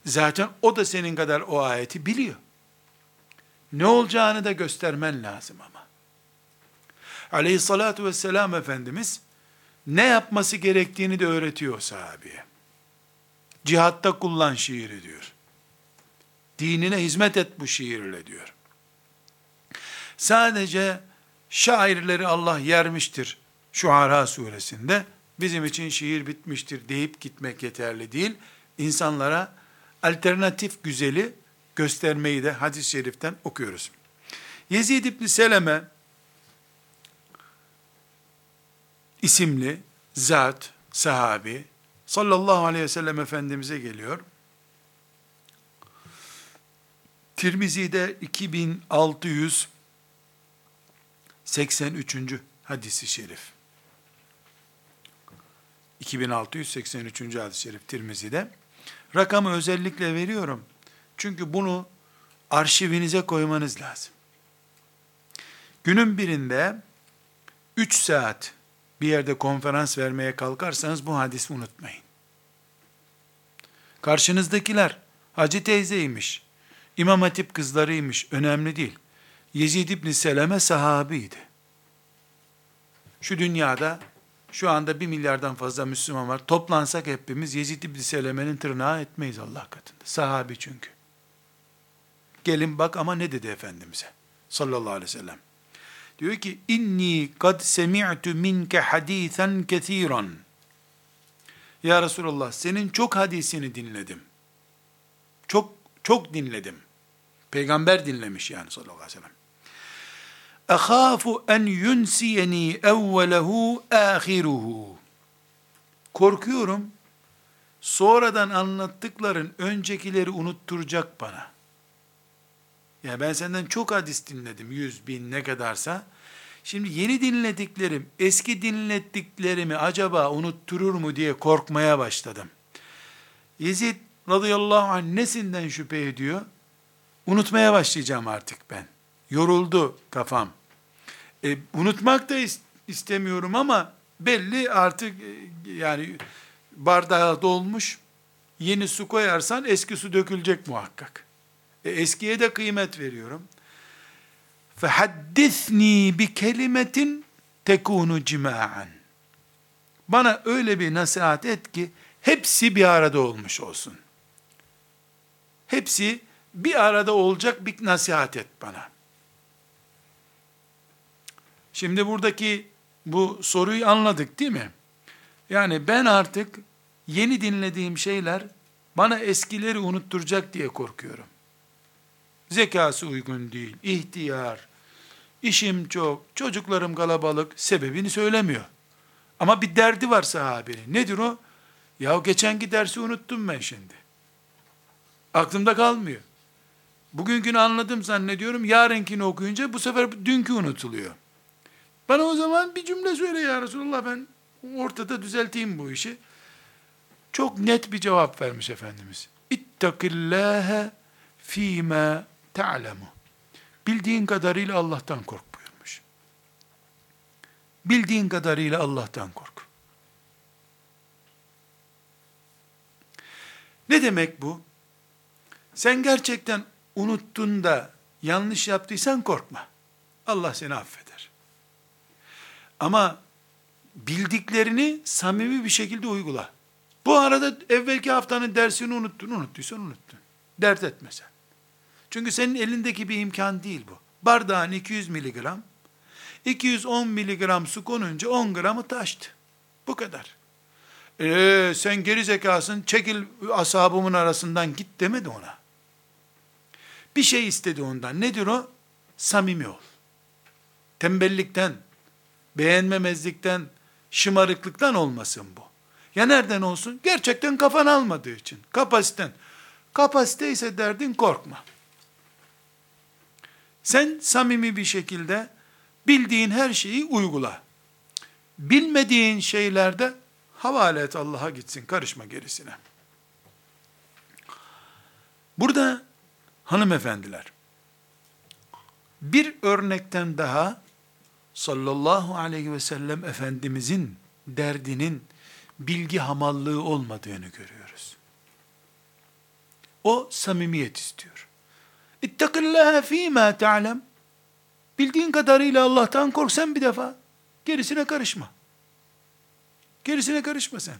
Zaten o da senin kadar o ayeti biliyor. Ne olacağını da göstermen lazım ama. Aleyhissalatu vesselam Efendimiz ne yapması gerektiğini de öğretiyor sahabeye. Cihatta kullan şiiri diyor. Dinine hizmet et bu şiirle diyor. Sadece şairleri Allah yermiştir Şuara suresinde. Bizim için şiir bitmiştir deyip gitmek yeterli değil. İnsanlara alternatif güzeli göstermeyi de hadis-i şeriften okuyoruz. Yezid İbni Seleme isimli zat, sahabi, sallallahu aleyhi ve sellem Efendimiz'e geliyor. Tirmizi'de 2683. hadisi şerif. 2683. hadis-i şerif Tirmizi'de. Rakamı özellikle veriyorum. Çünkü bunu arşivinize koymanız lazım. Günün birinde 3 saat bir yerde konferans vermeye kalkarsanız bu hadisi unutmayın. Karşınızdakiler Hacı teyzeymiş, İmam Hatip kızlarıymış, önemli değil. Yezid İbni Seleme sahabiydi. Şu dünyada şu anda bir milyardan fazla Müslüman var. Toplansak hepimiz Yezid İbni Seleme'nin tırnağı etmeyiz Allah katında. Sahabi çünkü. Gelin bak ama ne dedi Efendimiz'e sallallahu aleyhi ve sellem. Diyor ki inni kad semi'tu minke hadisen kethiran. Ya Resulallah senin çok hadisini dinledim. Çok çok dinledim. Peygamber dinlemiş yani sallallahu aleyhi ve sellem. Ehafu en yunsiyeni evvelehu ahiruhu. Korkuyorum sonradan anlattıkların öncekileri unutturacak bana. Yani ben senden çok hadis dinledim, yüz bin ne kadarsa. Şimdi yeni dinlediklerim, eski dinlettiklerimi acaba unutturur mu diye korkmaya başladım. Yezid radıyallahu anh nesinden şüphe ediyor? Unutmaya başlayacağım artık ben. Yoruldu kafam. E, unutmak da istemiyorum ama belli artık e, yani bardağı dolmuş. Yeni su koyarsan eski su dökülecek muhakkak. E, eskiye de kıymet veriyorum. فَحَدِّثْنِي بِكَلِمَةٍ tekunu cima'an. Bana öyle bir nasihat et ki hepsi bir arada olmuş olsun. Hepsi bir arada olacak bir nasihat et bana. Şimdi buradaki bu soruyu anladık değil mi? Yani ben artık yeni dinlediğim şeyler bana eskileri unutturacak diye korkuyorum. Zekası uygun değil, ihtiyar, işim çok, çocuklarım kalabalık, sebebini söylemiyor. Ama bir derdi var sahabenin. Nedir o? Ya geçenki dersi unuttum ben şimdi. Aklımda kalmıyor. Bugünkünü anladım zannediyorum. Yarınkini okuyunca bu sefer dünkü unutuluyor. Bana o zaman bir cümle söyle ya Resulallah ben ortada düzelteyim bu işi. Çok net bir cevap vermiş Efendimiz. İttakillâhe fîmâ te'lemu. Bildiğin kadarıyla Allah'tan kork buyurmuş. Bildiğin kadarıyla Allah'tan kork. Ne demek bu? Sen gerçekten unuttun da yanlış yaptıysan korkma. Allah seni affeder. Ama bildiklerini samimi bir şekilde uygula. Bu arada evvelki haftanın dersini unuttun, unuttuysan unuttun. Dert etme sen. Çünkü senin elindeki bir imkan değil bu. Bardağın 200 miligram, 210 miligram su konunca 10 gramı taştı. Bu kadar. Ee, sen geri zekasın, çekil ashabımın arasından git demedi ona. Bir şey istedi ondan. Nedir o? Samimi ol. Tembellikten, beğenmemezlikten, şımarıklıktan olmasın bu. Ya nereden olsun? Gerçekten kafan almadığı için. Kapasiten. Kapasite ise derdin korkma. Sen samimi bir şekilde bildiğin her şeyi uygula. Bilmediğin şeylerde havale et Allah'a gitsin, karışma gerisine. Burada hanımefendiler, bir örnekten daha sallallahu aleyhi ve sellem Efendimizin derdinin bilgi hamallığı olmadığını görüyoruz. O samimiyet istiyor. İttakillâhe fîmâ te'lem. Bildiğin kadarıyla Allah'tan kork sen bir defa. Gerisine karışma. Gerisine karışma sen.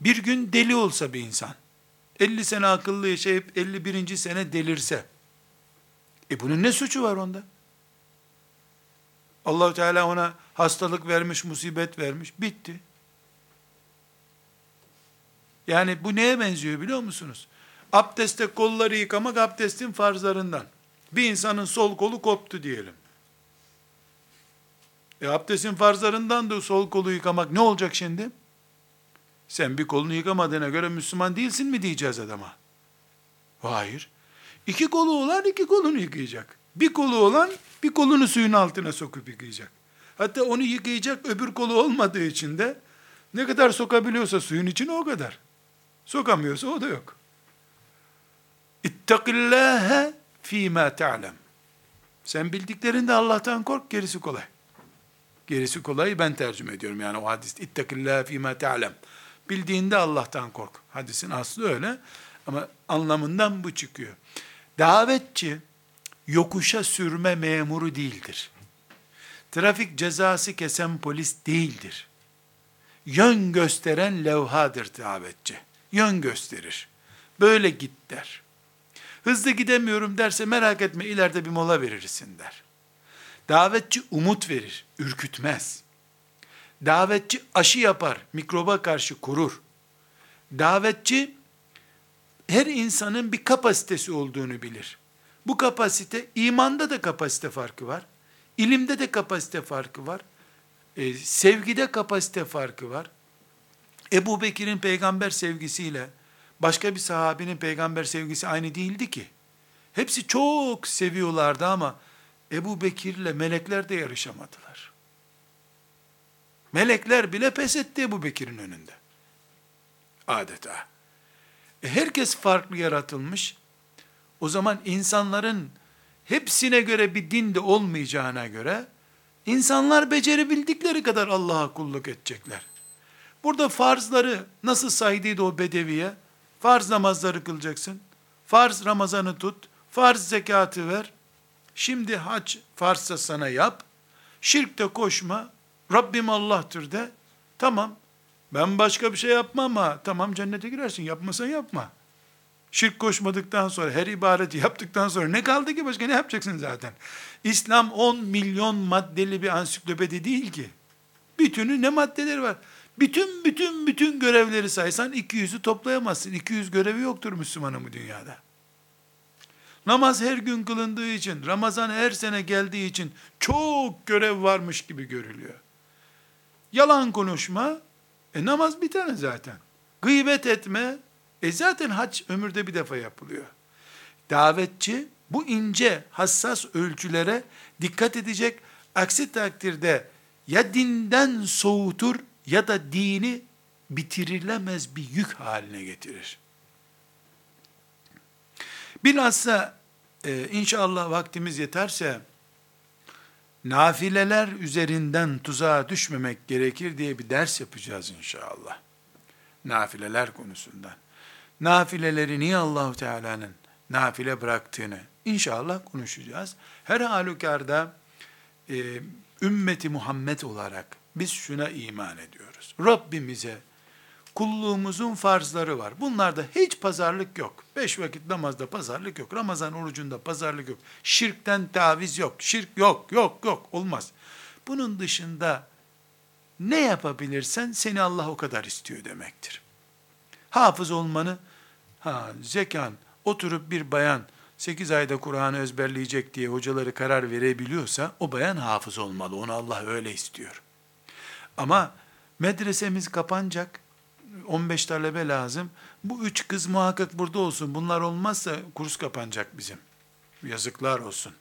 Bir gün deli olsa bir insan, 50 sene akıllı yaşayıp 51. sene delirse, e bunun ne suçu var onda? Allah Teala ona hastalık vermiş, musibet vermiş, bitti. Yani bu neye benziyor biliyor musunuz? Abdeste kolları yıkamak abdestin farzlarından. Bir insanın sol kolu koptu diyelim. E abdestin farzlarından da sol kolu yıkamak ne olacak şimdi? Sen bir kolunu yıkamadığına göre Müslüman değilsin mi diyeceğiz adama? Hayır. İki kolu olan iki kolunu yıkayacak. Bir kolu olan bir kolunu suyun altına sokup yıkayacak. Hatta onu yıkayacak öbür kolu olmadığı için de ne kadar sokabiliyorsa suyun içine o kadar. Sokamıyorsa o da yok. İttakillâhe fîmâ te'lem. Sen bildiklerinde Allah'tan kork, gerisi kolay. Gerisi kolay ben tercüme ediyorum yani o hadis. İttakillâhe fîmâ te'lem. Bildiğinde Allah'tan kork. Hadisin aslı öyle ama anlamından bu çıkıyor. Davetçi yokuşa sürme memuru değildir. Trafik cezası kesen polis değildir. Yön gösteren levhadır davetçi. Yön gösterir. Böyle git der. Hızlı gidemiyorum derse merak etme ileride bir mola verirsin der. Davetçi umut verir, ürkütmez. Davetçi aşı yapar, mikroba karşı korur. Davetçi her insanın bir kapasitesi olduğunu bilir. Bu kapasite, imanda da kapasite farkı var. İlimde de kapasite farkı var. E, sevgide kapasite farkı var. Ebu Bekir'in peygamber sevgisiyle başka bir sahabinin peygamber sevgisi aynı değildi ki. Hepsi çok seviyorlardı ama Ebu Bekir'le melekler de yarışamadılar. Melekler bile pes etti Ebu Bekir'in önünde. Adeta. E herkes farklı yaratılmış. O zaman insanların hepsine göre bir din de olmayacağına göre insanlar becerebildikleri kadar Allah'a kulluk edecekler. Burada farzları nasıl saydıydı o bedeviye? Farz namazları kılacaksın. Farz Ramazan'ı tut. Farz zekatı ver. Şimdi hac farzsa sana yap. Şirkte koşma. Rabbim Allah'tır de. Tamam. Ben başka bir şey yapmam ama tamam cennete girersin. Yapmasan yapma. Şirk koşmadıktan sonra, her ibadeti yaptıktan sonra ne kaldı ki başka ne yapacaksın zaten? İslam 10 milyon maddeli bir ansiklopedi değil ki. Bütünü ne maddeleri var? Bütün bütün bütün görevleri saysan 200'ü toplayamazsın. 200 görevi yoktur Müslümanın bu dünyada. Namaz her gün kılındığı için, Ramazan her sene geldiği için çok görev varmış gibi görülüyor. Yalan konuşma, e namaz bir tane zaten. Gıybet etme, e zaten hac ömürde bir defa yapılıyor. Davetçi bu ince, hassas ölçülere dikkat edecek. Aksi takdirde ya dinden soğutur ya da dini bitirilemez bir yük haline getirir. Bilhassa e, inşallah vaktimiz yeterse nafileler üzerinden tuzağa düşmemek gerekir diye bir ders yapacağız inşallah. Nafileler konusundan. Nafileleri niye Allahu Teala'nın nafile bıraktığını inşallah konuşacağız. Her halükarda e, ümmeti Muhammed olarak biz şuna iman ediyoruz. Rabbimize kulluğumuzun farzları var. Bunlarda hiç pazarlık yok. Beş vakit namazda pazarlık yok. Ramazan orucunda pazarlık yok. Şirkten taviz yok. Şirk yok, yok, yok. Olmaz. Bunun dışında ne yapabilirsen seni Allah o kadar istiyor demektir. Hafız olmanı, ha zekan, oturup bir bayan 8 ayda Kur'an'ı ezberleyecek diye hocaları karar verebiliyorsa o bayan hafız olmalı. Onu Allah öyle istiyor. Ama medresemiz kapanacak. 15 talebe lazım. Bu üç kız muhakkak burada olsun. Bunlar olmazsa kurs kapanacak bizim. Yazıklar olsun.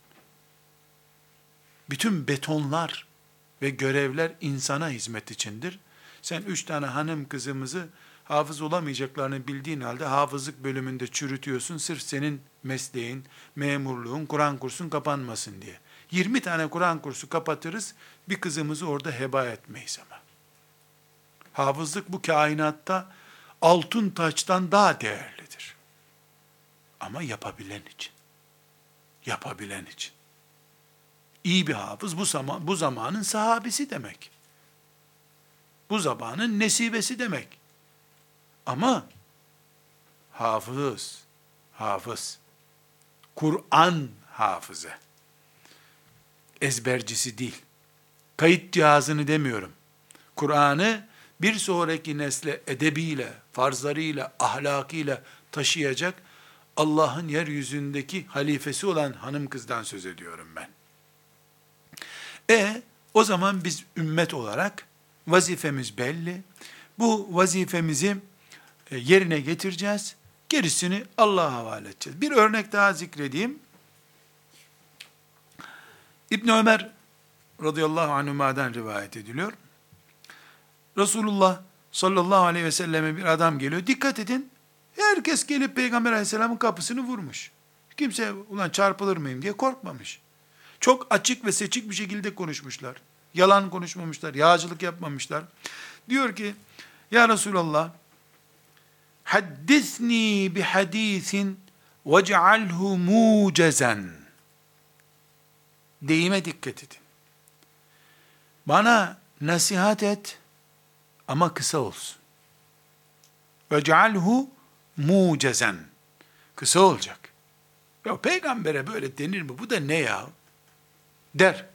Bütün betonlar ve görevler insana hizmet içindir. Sen üç tane hanım kızımızı hafız olamayacaklarını bildiğin halde hafızlık bölümünde çürütüyorsun sırf senin mesleğin, memurluğun, Kur'an kursun kapanmasın diye. 20 tane Kur'an kursu kapatırız, bir kızımızı orada heba etmeyiz ama. Hafızlık bu kainatta altın taçtan daha değerlidir. Ama yapabilen için. Yapabilen için. İyi bir hafız bu zaman bu zamanın sahabesi demek. Bu zamanın nesibesi demek. Ama hafız, hafız, Kur'an hafızı, ezbercisi değil. Kayıt cihazını demiyorum. Kur'an'ı bir sonraki nesle edebiyle, farzlarıyla, ahlakıyla taşıyacak Allah'ın yeryüzündeki halifesi olan hanım kızdan söz ediyorum ben. E o zaman biz ümmet olarak vazifemiz belli. Bu vazifemizi yerine getireceğiz. Gerisini Allah'a havale edeceğiz. Bir örnek daha zikredeyim. İbn Ömer radıyallahu anhuma'dan rivayet ediliyor. Resulullah sallallahu aleyhi ve selleme bir adam geliyor. Dikkat edin. Herkes gelip Peygamber aleyhisselamın kapısını vurmuş. Kimse ulan çarpılır mıyım diye korkmamış. Çok açık ve seçik bir şekilde konuşmuşlar. Yalan konuşmamışlar, yağcılık yapmamışlar. Diyor ki, Ya Resulallah, haddisni bi hadisin vec'alhu mucezen. Deyime dikkat edin. Bana nasihat et ama kısa olsun. Vec'alhu mucezen. Kısa olacak. Ya peygambere böyle denir mi? Bu da ne ya? Der.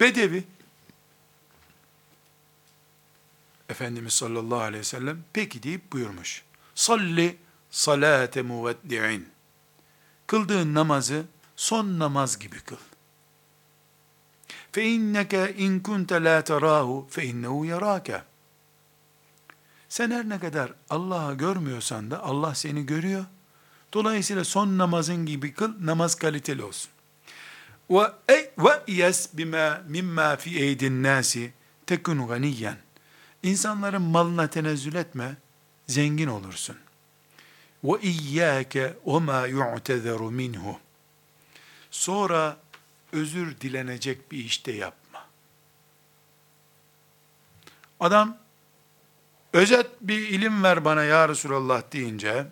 Bedevi. Efendimiz sallallahu aleyhi ve sellem peki deyip buyurmuş. Salli salate muveddi'in. Kıldığın namazı son namaz gibi kıl. Fe inneke in kunte la terahu fe innehu yarake. Sen her ne kadar Allah'ı görmüyorsan da Allah seni görüyor. Dolayısıyla son namazın gibi kıl, namaz kaliteli olsun. Ve ve yes bima mimma fi eydin nasi tekun ganiyen. İnsanların malına tenezzül etme, zengin olursun. Ve iyyâke ve mâ yu'tezeru minhu. Sonra özür dilenecek bir işte yapma. Adam, özet bir ilim ver bana ya Resulallah deyince,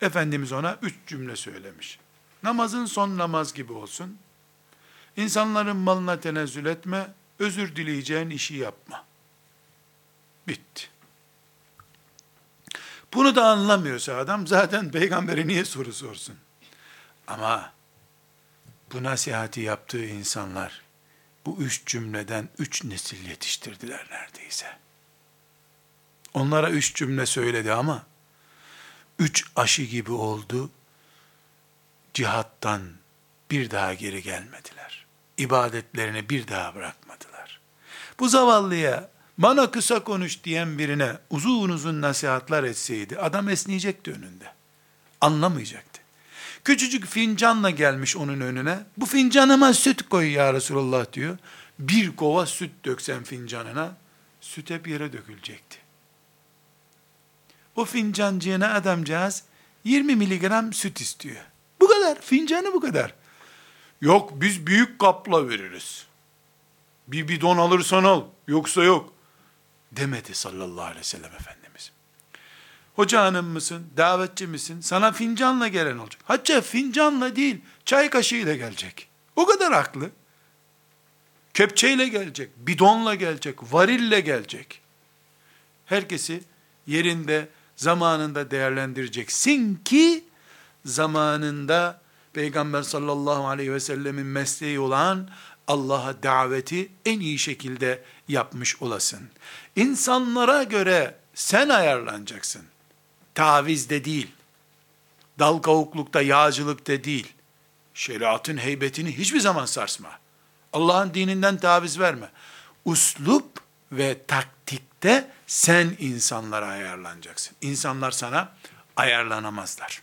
Efendimiz ona üç cümle söylemiş. Namazın son namaz gibi olsun. İnsanların malına tenezzül etme, özür dileyeceğin işi yapma. Bitti. Da anlamıyorsa adam zaten peygambere niye soru sorsun? Ama bu nasihati yaptığı insanlar bu üç cümleden üç nesil yetiştirdiler neredeyse. Onlara üç cümle söyledi ama üç aşı gibi oldu. Cihattan bir daha geri gelmediler. İbadetlerini bir daha bırakmadılar. Bu zavallıya bana kısa konuş diyen birine uzun uzun nasihatler etseydi adam esneyecekti önünde. Anlamayacaktı. Küçücük fincanla gelmiş onun önüne. Bu fincanıma süt koy ya Resulullah diyor. Bir kova süt döksen fincanına süt hep yere dökülecekti. O fincancığına adamcağız 20 miligram süt istiyor. Bu kadar. Fincanı bu kadar. Yok biz büyük kapla veririz. Bir bidon alırsan al. Yoksa yok. Demedi sallallahu aleyhi ve sellem Efendimiz. Hoca hanım mısın? Davetçi misin? Sana fincanla gelen olacak. Hatta fincanla değil, çay kaşığıyla gelecek. O kadar haklı. Kepçeyle gelecek, bidonla gelecek, varille gelecek. Herkesi yerinde, zamanında değerlendireceksin ki zamanında Peygamber sallallahu aleyhi ve sellemin mesleği olan Allah'a daveti en iyi şekilde yapmış olasın. İnsanlara göre sen ayarlanacaksın. Tavizde değil. Dal kavuklukta, yağcılıkta değil. Şeriatın heybetini hiçbir zaman sarsma. Allah'ın dininden taviz verme. Uslup ve taktikte sen insanlara ayarlanacaksın. İnsanlar sana ayarlanamazlar.